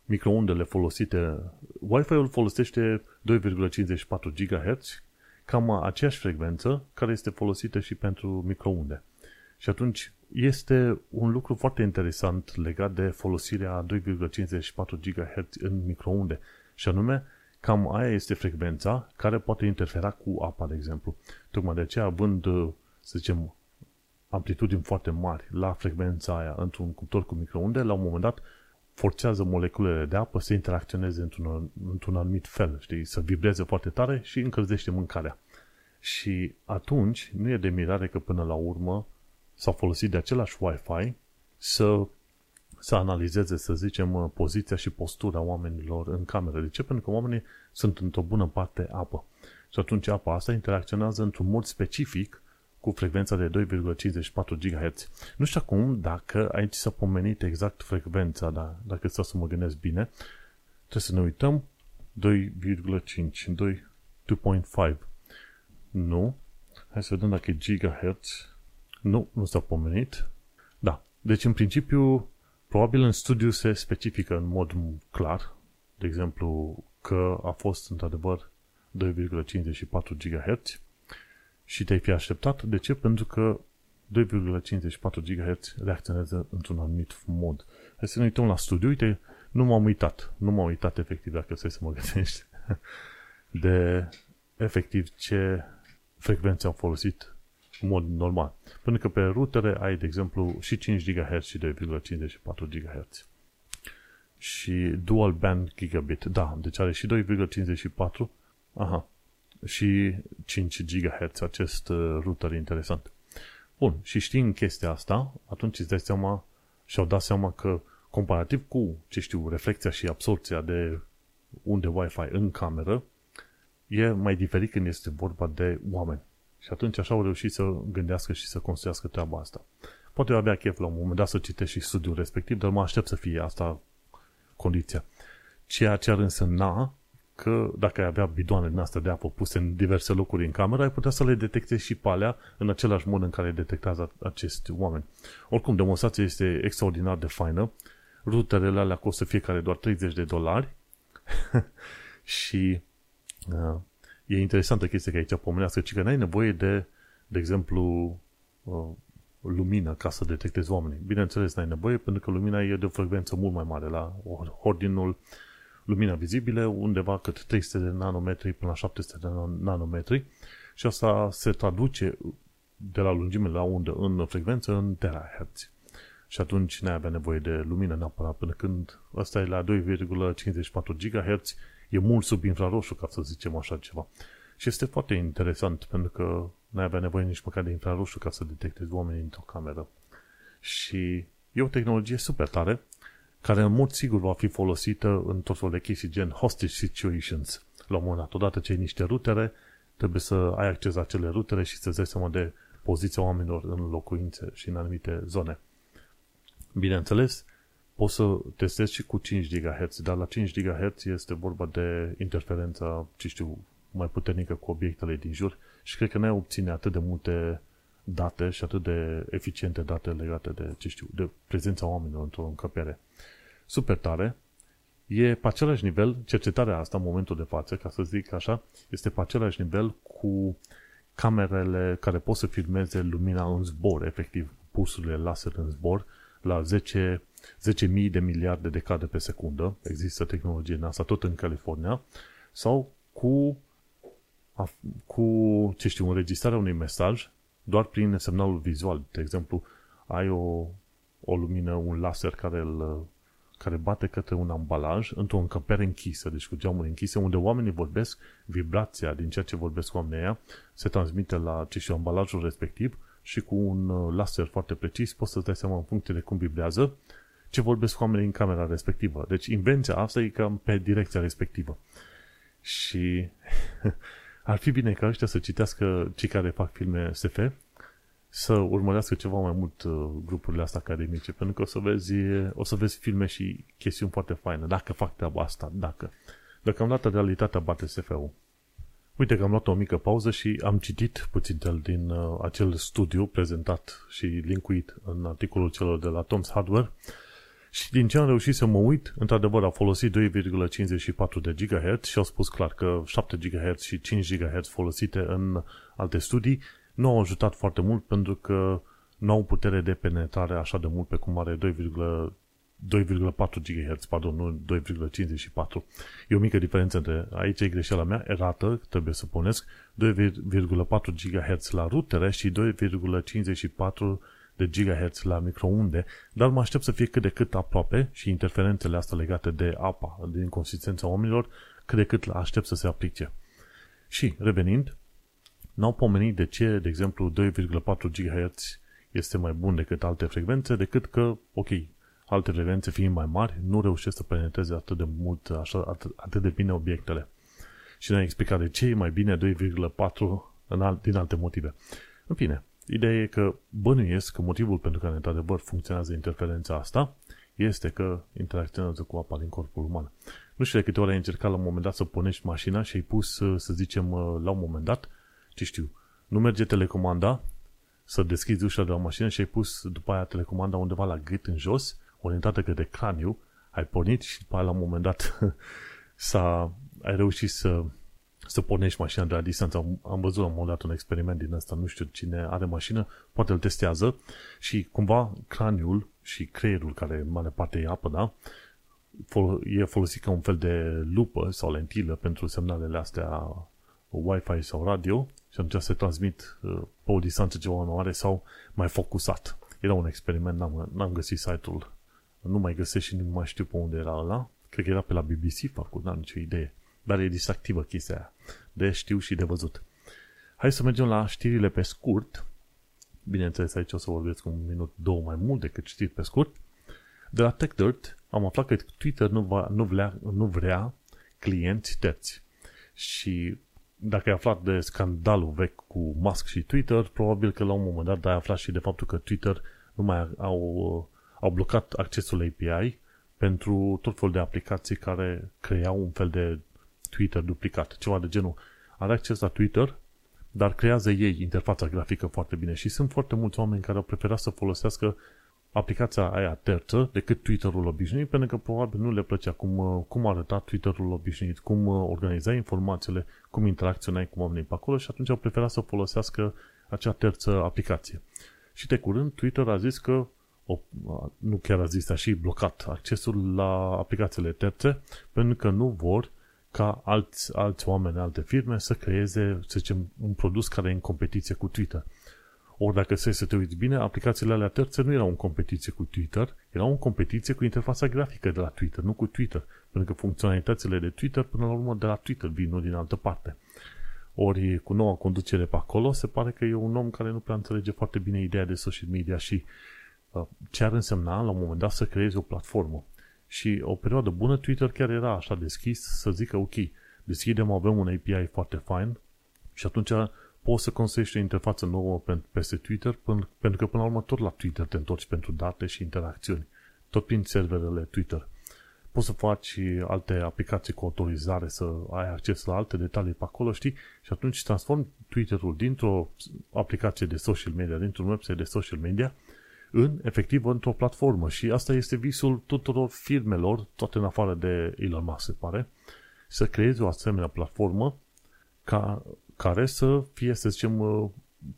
microundele folosite, Wi-Fi-ul folosește 2,54 GHz, cam aceeași frecvență care este folosită și pentru microunde. Și atunci este un lucru foarte interesant legat de folosirea 2,54 GHz în microunde. Și anume, cam aia este frecvența care poate interfera cu apa, de exemplu. Tocmai de aceea, având, să zicem, amplitudini foarte mari la frecvența aia într-un cuptor cu microunde, la un moment dat forțează moleculele de apă să interacționeze într-un, într-un anumit fel, știi, să vibreze foarte tare și încălzește mâncarea. Și atunci nu e de mirare că până la urmă s-a folosit de același Wi-Fi să, să analizeze, să zicem, poziția și postura oamenilor în cameră. De ce? Pentru că oamenii sunt într-o bună parte apă. Și atunci apa asta interacționează într-un mod specific cu frecvența de 2,54 GHz. Nu știu acum dacă aici s-a pomenit exact frecvența, dar dacă stau să mă gândesc bine, trebuie să ne uităm 2,5, 2,5. Nu. Hai să vedem dacă e gigahertz. Nu, nu s-a pomenit. Da. Deci, în principiu, probabil în studiu se specifică în mod clar, de exemplu, că a fost într-adevăr 2,54 GHz și te-ai fi așteptat. De ce? Pentru că 2,54 GHz reacționează într-un anumit mod. Hai să ne uităm la studiu. Uite, nu m-am uitat. Nu m-am uitat efectiv, dacă să mă gândești, de efectiv ce frecvențe au folosit în mod normal. Pentru că pe rutere ai, de exemplu, și 5 GHz și 2,54 GHz. Și dual band gigabit. Da, deci are și 2,54. Aha. Și 5 GHz acest uh, router interesant. Bun, și știind chestia asta, atunci îți dai seama și-au dat seama că comparativ cu, ce știu, reflexia și absorpția de unde Wi-Fi în cameră, e mai diferit când este vorba de oameni. Și atunci așa au reușit să gândească și să construiască treaba asta. Poate eu avea chef la un moment dat să citesc și studiul respectiv, dar mă aștept să fie asta condiția. Ceea ce ar însemna că dacă ai avea bidoane din astea de apă puse în diverse locuri în cameră, ai putea să le detectezi și pe alea în același mod în care detectează acești oameni. Oricum, demonstrația este extraordinar de faină. Ruterele alea costă fiecare doar 30 de dolari și uh, e interesantă chestia că aici pomenească, ci că n-ai nevoie de, de exemplu, uh, lumină ca să detectezi oamenii. Bineînțeles, n-ai nevoie pentru că lumina e de o frecvență mult mai mare la ordinul lumina vizibilă undeva cât 300 de nanometri până la 700 de nanometri și asta se traduce de la lungime la undă în frecvență în terahertz. Și atunci n-ai avea nevoie de lumină neapărat până când ăsta e la 2,54 GHz e mult sub infraroșu, ca să zicem așa ceva. Și este foarte interesant, pentru că nu ai avea nevoie nici măcar de infraroșu ca să detectezi oamenii într-o cameră. Și e o tehnologie super tare, care în mod sigur va fi folosită în tot felul de chestii, gen hostage situations. La un moment dat, odată ce ai niște rutere, trebuie să ai acces la acele rutere și să-ți dai seama de poziția oamenilor în locuințe și în anumite zone. Bineînțeles, poți să testezi și cu 5 GHz, dar la 5 GHz este vorba de interferența, ce știu, mai puternică cu obiectele din jur și cred că n-ai obține atât de multe date și atât de eficiente date legate de, ce știu, de prezența oamenilor într-o încăpere. Super tare. E pe același nivel, cercetarea asta în momentul de față, ca să zic așa, este pe același nivel cu camerele care pot să filmeze lumina în zbor, efectiv, pulsurile laser în zbor, la 10 10.000 de miliarde de cadre pe secundă, există tehnologie în asta tot în California, sau cu, cu ce știu, înregistrarea unui mesaj doar prin semnalul vizual. De exemplu, ai o, o lumină, un laser care, îl, care bate către un ambalaj într-o încăpere închisă, deci cu geamuri închise, unde oamenii vorbesc, vibrația din ceea ce vorbesc oamenii aia se transmite la ce știu, ambalajul respectiv și cu un uh, laser foarte precis poți să-ți dai seama în funcție de cum vibrează ce vorbesc oamenii în camera respectivă. Deci invenția asta e cam pe direcția respectivă. Și ar fi bine ca ăștia să citească cei care fac filme SF, să urmărească ceva mai mult uh, grupurile astea academice, pentru că o să vezi, o să vezi filme și chestiuni foarte faine, dacă fac treaba asta, dacă. Deocamdată realitatea bate SF-ul. Uite că am luat o mică pauză și am citit puțin din uh, acel studiu prezentat și linkuit în articolul celor de la Tom's Hardware și din ce am reușit să mă uit, într-adevăr a folosit 2,54 de GHz și au spus clar că 7 GHz și 5 GHz folosite în alte studii nu au ajutat foarte mult pentru că nu au putere de penetrare așa de mult pe cum are 2,4 GHz, pardon, nu 2,54. E o mică diferență între, aici e greșeala mea, erată, trebuie să punesc, 2,4 GHz la rutere și 2,54 de GHz la microunde, dar mă aștept să fie cât de cât aproape și interferențele astea legate de apa, din consistența oamenilor, cât de cât aștept să se aplice. Și, revenind, n-au pomenit de ce, de exemplu, 2,4 GHz este mai bun decât alte frecvențe, decât că, ok, alte frecvențe fiind mai mari, nu reușesc să penetreze atât de mult, așa, atât, atât de bine obiectele. Și ne-a explicat de ce e mai bine 2,4 în alt, din alte motive. În fine, ideea e că bănuiesc că motivul pentru care într-adevăr funcționează interferența asta este că interacționează cu apa din corpul uman. Nu știu de câte ori ai încercat la un moment dat să punești mașina și ai pus, să zicem, la un moment dat, ce știu, nu merge telecomanda, să deschizi ușa de la mașină și ai pus după aia telecomanda undeva la gât în jos orientată către craniu, ai pornit și după aia la un moment dat s-a, ai reușit să, să pornești mașina de la distanță. Am, am văzut la un moment dat un experiment din ăsta, nu știu cine are mașină, poate îl testează și cumva craniul și creierul, care în mare parte e apă, da? e folosit ca un fel de lupă sau lentilă pentru semnalele astea Wi-Fi sau radio și atunci se transmit uh, pe o distanță ceva mai mare sau mai focusat. Era un experiment, n-am, n-am găsit site-ul nu mai găsesc și nu mai știu pe unde era ăla. Cred că era pe la BBC făcut, n-am nicio idee. Dar e distractivă chestia aia. De știu și de văzut. Hai să mergem la știrile pe scurt. Bineînțeles, aici o să vorbesc un minut, două mai mult decât știri pe scurt. De la TechDirt am aflat că Twitter nu, va, nu, vrea, nu vrea clienți terți. Și dacă ai aflat de scandalul vechi cu Musk și Twitter, probabil că la un moment dat ai aflat și de faptul că Twitter nu mai au au blocat accesul API pentru tot felul de aplicații care creau un fel de Twitter duplicat, ceva de genul. Are acces la Twitter, dar creează ei interfața grafică foarte bine și sunt foarte mulți oameni care au preferat să folosească aplicația aia terță decât Twitter-ul obișnuit, pentru că probabil nu le plăcea cum, cum arăta Twitter-ul obișnuit, cum organizai informațiile, cum interacționai cu oamenii pe acolo și atunci au preferat să folosească acea terță aplicație. Și de curând Twitter a zis că o, nu chiar a zis, a și blocat accesul la aplicațiile terțe pentru că nu vor ca alți, alți oameni, alte firme să creeze, să zicem, un produs care e în competiție cu Twitter. Ori dacă să să te uiți bine, aplicațiile alea terțe nu erau în competiție cu Twitter, erau în competiție cu interfața grafică de la Twitter, nu cu Twitter. Pentru că funcționalitățile de Twitter, până la urmă, de la Twitter vin, nu din altă parte. Ori cu noua conducere pe acolo, se pare că e un om care nu prea înțelege foarte bine ideea de social media și Uh, ce ar însemna la un moment dat să creezi o platformă. Și o perioadă bună Twitter chiar era așa deschis să zică ok, deschidem, avem un API foarte fain și atunci poți să construiești o interfață nouă peste Twitter pentru că până la urmă tot la Twitter te întorci pentru date și interacțiuni. Tot prin serverele Twitter. Poți să faci alte aplicații cu autorizare, să ai acces la alte detalii pe acolo, știi? Și atunci transformi Twitter-ul dintr-o aplicație de social media, dintr-un website de social media, în, efectiv, într-o platformă. Și asta este visul tuturor firmelor, toate în afară de Elon Musk, se pare, să creeze o asemenea platformă ca, care să fie, să zicem, uh,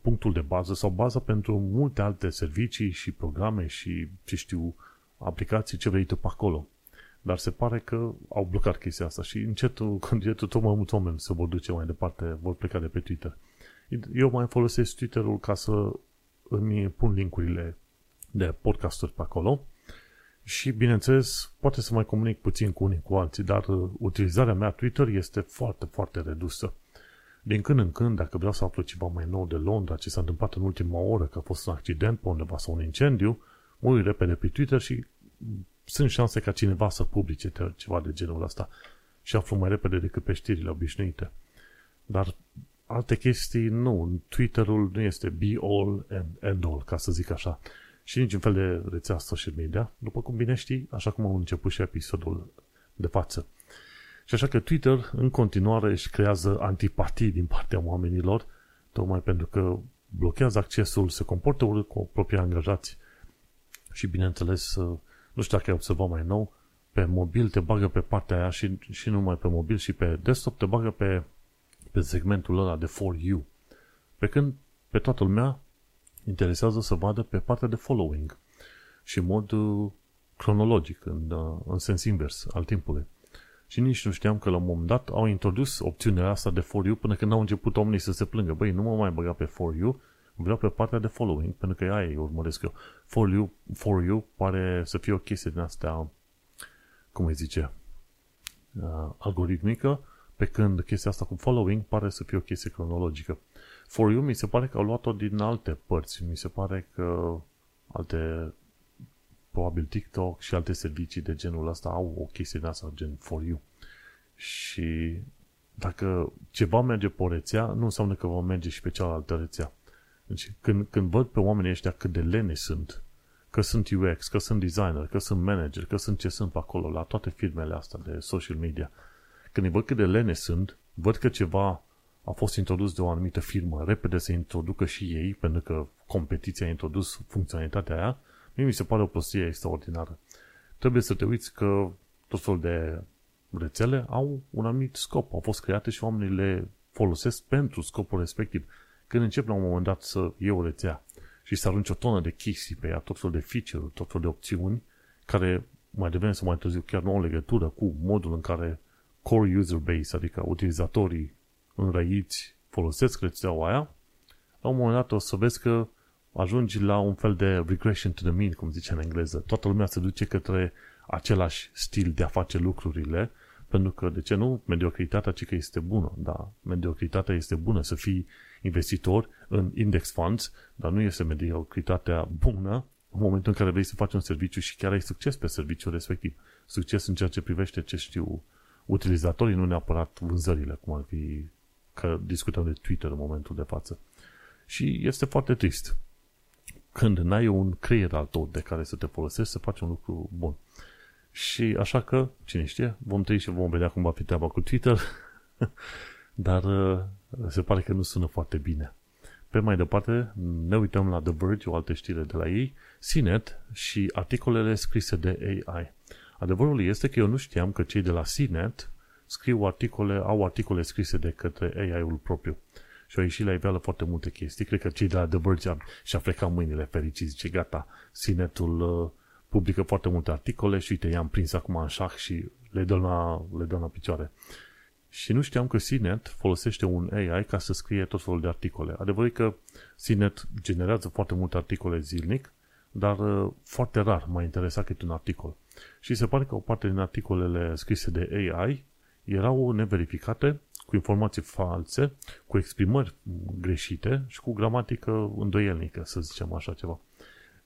punctul de bază sau baza pentru multe alte servicii și programe și, ce știu, aplicații, ce vrei tu pe acolo. Dar se pare că au blocat chestia asta și încetul, încetul tot mai mulți oameni se vor duce mai departe, vor pleca de pe Twitter. Eu mai folosesc Twitter-ul ca să îmi pun linkurile de podcasturi pe acolo și, bineînțeles, poate să mai comunic puțin cu unii cu alții, dar uh, utilizarea mea Twitter este foarte, foarte redusă. Din când în când, dacă vreau să aflu ceva mai nou de Londra, ce s-a întâmplat în ultima oră, că a fost un accident pe undeva sau un incendiu, mă uit repede pe Twitter și sunt șanse ca cineva să publice ceva de genul ăsta și aflu mai repede decât pe știrile obișnuite. Dar alte chestii, nu. Twitter-ul nu este be all and end all, ca să zic așa și niciun fel de rețea social media, după cum bine știi, așa cum am început și episodul de față. Și așa că Twitter în continuare își creează antipatii din partea oamenilor, tocmai pentru că blochează accesul, se comportă urât cu proprii angajați și bineînțeles, nu știu dacă ai observat mai nou, pe mobil te bagă pe partea aia și, și nu numai pe mobil și pe desktop te bagă pe, pe segmentul ăla de For You. Pe când pe toată lumea interesează să vadă pe partea de following și în mod uh, cronologic, în, uh, în sens invers al timpului. Și nici nu știam că la un moment dat au introdus opțiunea asta de For You până când au început oamenii să se plângă. Băi, nu mă mai băga pe For You, vreau pe partea de following, pentru că aia îi urmăresc eu. For You, for you pare să fie o chestie din asta, cum îi zice, uh, algoritmică, pe când chestia asta cu following pare să fie o chestie cronologică. For You mi se pare că au luat-o din alte părți. Mi se pare că alte probabil TikTok și alte servicii de genul ăsta au o chestie de asta, gen For You. Și dacă ceva merge pe o rețea, nu înseamnă că va merge și pe cealaltă rețea. Deci când, când văd pe oamenii ăștia cât de lene sunt, că sunt UX, că sunt designer, că sunt manager, că sunt ce sunt pe acolo, la toate firmele astea de social media, când îi văd cât de lene sunt, văd că ceva a fost introdus de o anumită firmă, repede să introducă și ei, pentru că competiția a introdus funcționalitatea aia, mie mi se pare o prostie extraordinară. Trebuie să te uiți că tot felul de rețele au un anumit scop, au fost create și oamenii le folosesc pentru scopul respectiv. Când încep la un moment dat să iei o rețea și să arunci o tonă de chestii pe ea, tot felul de feature tot felul de opțiuni, care mai devreme sau mai târziu chiar nu au legătură cu modul în care core user base, adică utilizatorii înrăiți folosesc rețeaua aia, la un moment dat o să vezi că ajungi la un fel de regression to the mean, cum zice în engleză. Toată lumea se duce către același stil de a face lucrurile, pentru că, de ce nu, mediocritatea ci că este bună, da, mediocritatea este bună să fii investitor în index funds, dar nu este mediocritatea bună în momentul în care vrei să faci un serviciu și chiar ai succes pe serviciul respectiv. Succes în ceea ce privește, ce știu, utilizatorii, nu neapărat vânzările, cum ar fi că discutăm de Twitter în momentul de față. Și este foarte trist când n-ai un creier al tău de care să te folosești să faci un lucru bun. Și așa că, cine știe, vom trăi și vom vedea cum va fi treaba cu Twitter, dar uh, se pare că nu sună foarte bine. Pe mai departe, ne uităm la The Verge, o altă știre de la ei, CNET și articolele scrise de AI. Adevărul este că eu nu știam că cei de la CNET scriu articole, au articole scrise de către AI-ul propriu. Și au ieșit la iveală foarte multe chestii. Cred că cei de la The Verge și-a frecat mâinile fericiți. Zice, gata, Sinetul uh, publică foarte multe articole și uite, i-am prins acum în șah și le dăm la, le dăm la picioare. Și nu știam că CNET folosește un AI ca să scrie tot felul de articole. Adevărul că CNET generează foarte multe articole zilnic, dar uh, foarte rar m-a interesat câte un articol. Și se pare că o parte din articolele scrise de AI erau neverificate, cu informații false, cu exprimări greșite și cu gramatică îndoielnică, să zicem așa ceva.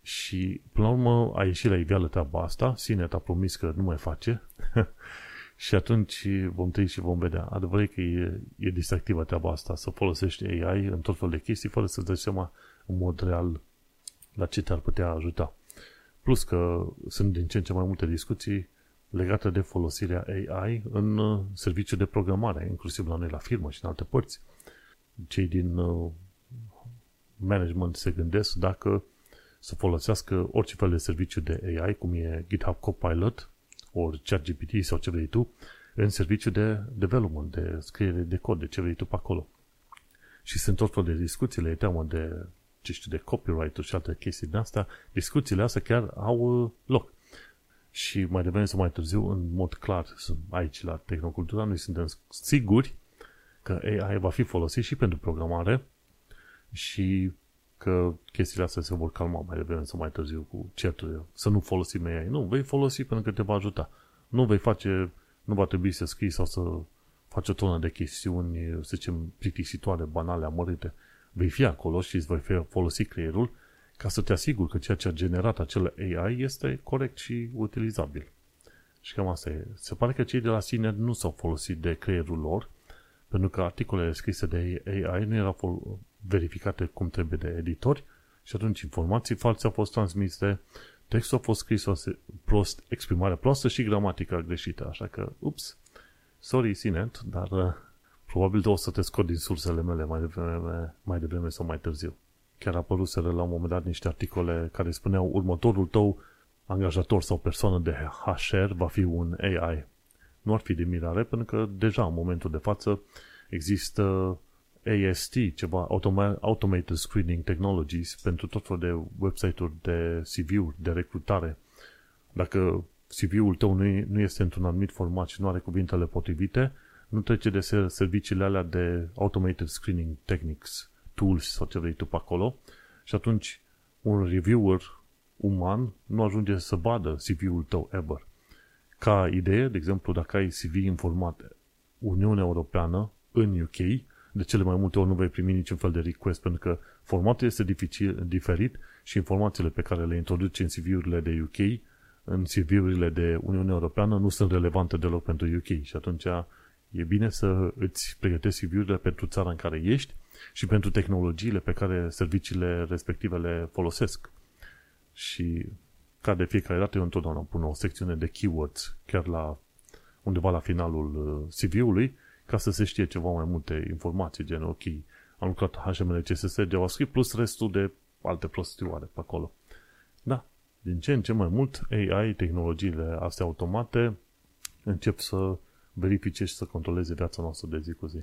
Și, până la urmă, a ieșit la iveală treaba asta, Sinet a promis că nu mai face și atunci vom trăi și vom vedea. Adevărul că e, e distractivă treaba asta, să folosești AI în tot fel de chestii, fără să-ți dai seama în mod real la ce te-ar putea ajuta. Plus că sunt din ce în ce mai multe discuții legată de folosirea AI în uh, serviciu de programare, inclusiv la noi la firmă și în alte părți. Cei din uh, management se gândesc dacă să folosească orice fel de serviciu de AI, cum e GitHub Copilot, ori ChatGPT sau ce vrei tu, în serviciu de development, de scriere de cod, de ce vrei tu pe acolo. Și sunt tot fel de discuțiile, e teamă de, ce știu, de copyright și alte chestii din asta, discuțiile astea chiar au uh, loc. Și mai devreme sau mai târziu, în mod clar, aici la Tehnocultura, noi suntem siguri că AI va fi folosit și pentru programare și că chestiile astea se vor calma mai devreme sau mai târziu cu certurile. Să nu folosim AI. Nu, vei folosi pentru că te va ajuta. Nu vei face, nu va trebui să scrii sau să faci o tonă de chestiuni, să zicem, plictisitoare, banale, amărite. Vei fi acolo și îți vei folosi creierul ca să te asiguri că ceea ce a generat acel AI este corect și utilizabil. Și cam asta e. Se pare că cei de la sine nu s-au folosit de creierul lor, pentru că articolele scrise de AI nu erau verificate cum trebuie de editori și atunci informații false au fost transmise, textul a fost scris prost, exprimarea proastă și gramatica greșită. Așa că, ups, Sorry, Sinet, dar uh, probabil o să te scot din sursele mele mai devreme, mai devreme sau mai târziu. Chiar apăruseră la un moment dat niște articole care spuneau următorul tău angajator sau persoană de HR va fi un AI. Nu ar fi de mirare, pentru că deja în momentul de față există AST, ceva Automated Screening Technologies, pentru tot felul de website-uri de CV-uri, de recrutare. Dacă CV-ul tău nu, nu este într-un anumit format și nu are cuvintele potrivite, nu trece de serviciile alea de Automated Screening Techniques, tools sau ce vrei tu pe acolo și atunci un reviewer uman nu ajunge să vadă CV-ul tău ever. Ca idee, de exemplu, dacă ai CV în format Uniunea Europeană în UK, de cele mai multe ori nu vei primi niciun fel de request pentru că formatul este dificil, diferit și informațiile pe care le introduci în CV-urile de UK, în CV-urile de Uniunea Europeană, nu sunt relevante deloc pentru UK și atunci e bine să îți pregătești CV-urile pentru țara în care ești și pentru tehnologiile pe care serviciile respective le folosesc. Și ca de fiecare dată eu întotdeauna pun o secțiune de keywords chiar la undeva la finalul uh, CV-ului ca să se știe ceva mai multe informații, gen ok, am lucrat HTML, CSS, JavaScript plus restul de alte prostioare pe acolo. Da, din ce în ce mai mult AI, tehnologiile astea automate încep să verifice și să controleze viața noastră de zi cu zi.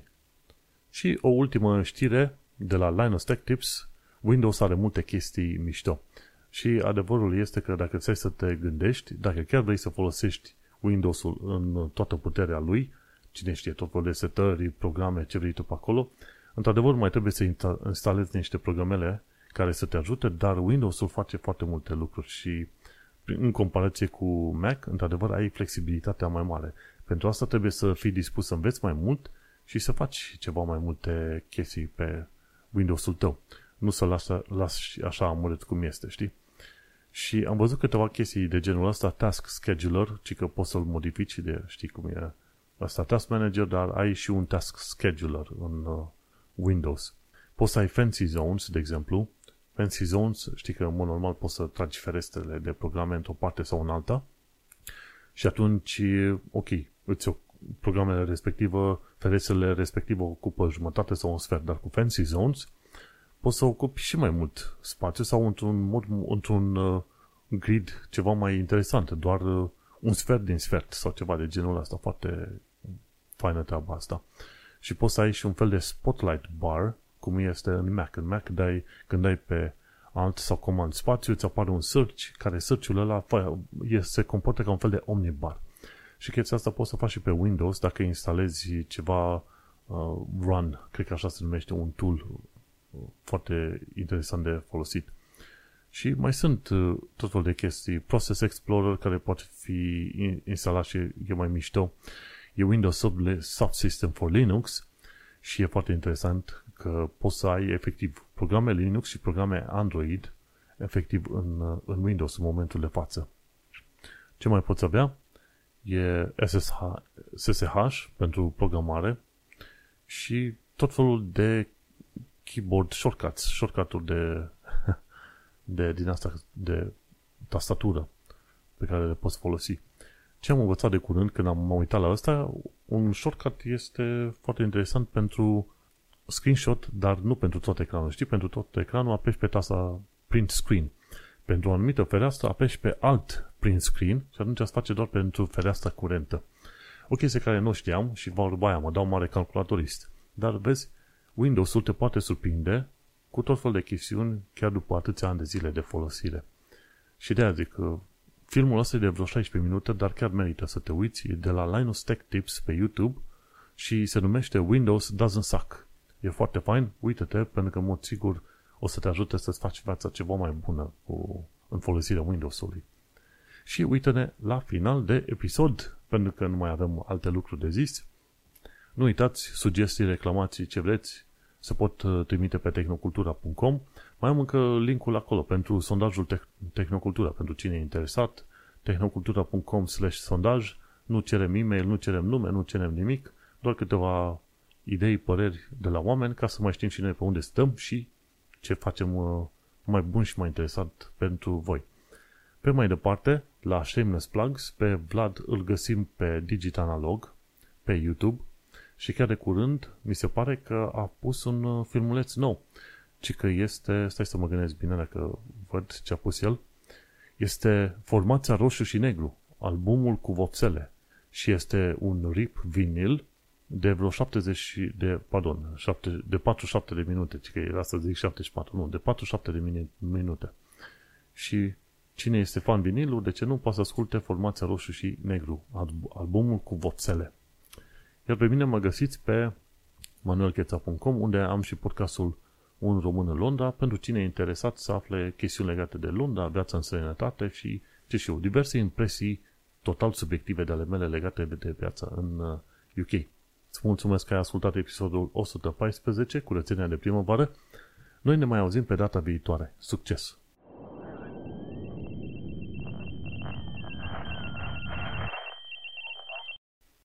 Și o ultimă știre de la Linus Tech Tips, Windows are multe chestii mișto. Și adevărul este că dacă ți să te gândești, dacă chiar vrei să folosești Windows-ul în toată puterea lui, cine știe, tot felul de setări, programe, ce vrei tu pe acolo, într-adevăr mai trebuie să instalezi niște programele care să te ajute, dar Windows-ul face foarte multe lucruri și în comparație cu Mac, într-adevăr ai flexibilitatea mai mare. Pentru asta trebuie să fii dispus să înveți mai mult și să faci ceva mai multe chestii pe Windows-ul tău. Nu să lași, lași așa amuret cum este, știi? Și am văzut câteva chestii de genul ăsta, Task Scheduler, ci că poți să-l modifici de, știi cum e, ăsta Task Manager, dar ai și un Task Scheduler în uh, Windows. Poți să ai Fancy Zones, de exemplu. Fancy Zones, știi că în mod normal poți să tragi ferestrele de programe într-o parte sau în alta. Și atunci, ok, îți programele respective, ferestrele respective ocupă jumătate sau un sfert, dar cu Fancy Zones poți să ocupi și mai mult spațiu sau într-un, mod, într-un uh, grid ceva mai interesant, doar uh, un sfert din sfert sau ceva de genul ăsta, foarte faină treaba asta. Și poți să ai și un fel de spotlight bar, cum este în Mac. În Mac dai, când dai pe alt sau comand spațiu, îți apare un search, care search-ul ăla se comportă ca un fel de omnibar. Și chestia asta poți să faci și pe Windows dacă instalezi ceva uh, Run, cred că așa se numește, un tool uh, foarte interesant de folosit. Și mai sunt uh, tot felul de chestii. Process Explorer care poate fi instalat și e mai mișto. E Windows Subsystem for Linux și e foarte interesant că poți să ai efectiv programe Linux și programe Android efectiv în, uh, în Windows în momentul de față. Ce mai poți avea? E SSH, SSH pentru programare și tot felul de keyboard shortcuts, shortcut-uri de, de, din asta, de tastatură pe care le poți folosi. Ce am învățat de curând când am uitat la asta, un shortcut este foarte interesant pentru screenshot, dar nu pentru tot ecranul. Știi, pentru tot ecranul apeși pe tasta print screen. Pentru o anumită fereastră apeși pe alt print screen și atunci îți face doar pentru fereastra curentă. O chestie care nu știam și vorba aia, mă dau mare calculatorist. Dar vezi, Windows-ul te poate surprinde cu tot fel de chestiuni chiar după atâția ani de zile de folosire. Și de aia zic că filmul ăsta e de vreo 16 minute, dar chiar merită să te uiți. E de la Linus Tech Tips pe YouTube și se numește Windows Doesn't Suck. E foarte fain, uită-te, pentru că, în mod sigur, o să te ajute să-ți faci viața ceva mai bună cu, în folosirea Windows-ului. Și uită-ne la final de episod, pentru că nu mai avem alte lucruri de zis. Nu uitați, sugestii, reclamații, ce vreți, se pot uh, trimite pe tehnocultura.com. Mai am încă linkul acolo pentru sondajul Te- Tehnocultura, pentru cine e interesat, tehnocultura.com slash sondaj. Nu cerem e-mail, nu cerem nume, nu cerem nimic, doar câteva idei, păreri de la oameni ca să mai știm și noi pe unde stăm și ce facem uh, mai bun și mai interesant pentru voi. Pe mai departe, la Shameless Plugs, pe Vlad îl găsim pe Digitanalog, pe YouTube și chiar de curând mi se pare că a pus un uh, filmuleț nou. Ci că este, stai să mă gândesc bine dacă văd ce a pus el, este formația roșu și negru, albumul cu vopsele și este un rip vinil de vreo 70 de, pardon, 7, de 47 de minute, ci că era să zic 74, nu, de 47 de minute. Și cine este fan vinilul, de ce nu poate să asculte formația roșu și negru, albumul cu vopsele. Iar pe mine mă găsiți pe manuelcheța.com unde am și podcastul Un român în Londra pentru cine e interesat să afle chestiuni legate de Londra, viața în străinătate și, ce știu, diverse impresii total subiective de ale mele legate de viața în UK. Uh, Îți mulțumesc că ai ascultat episodul 114, curățenia de primăvară. Noi ne mai auzim pe data viitoare. Succes!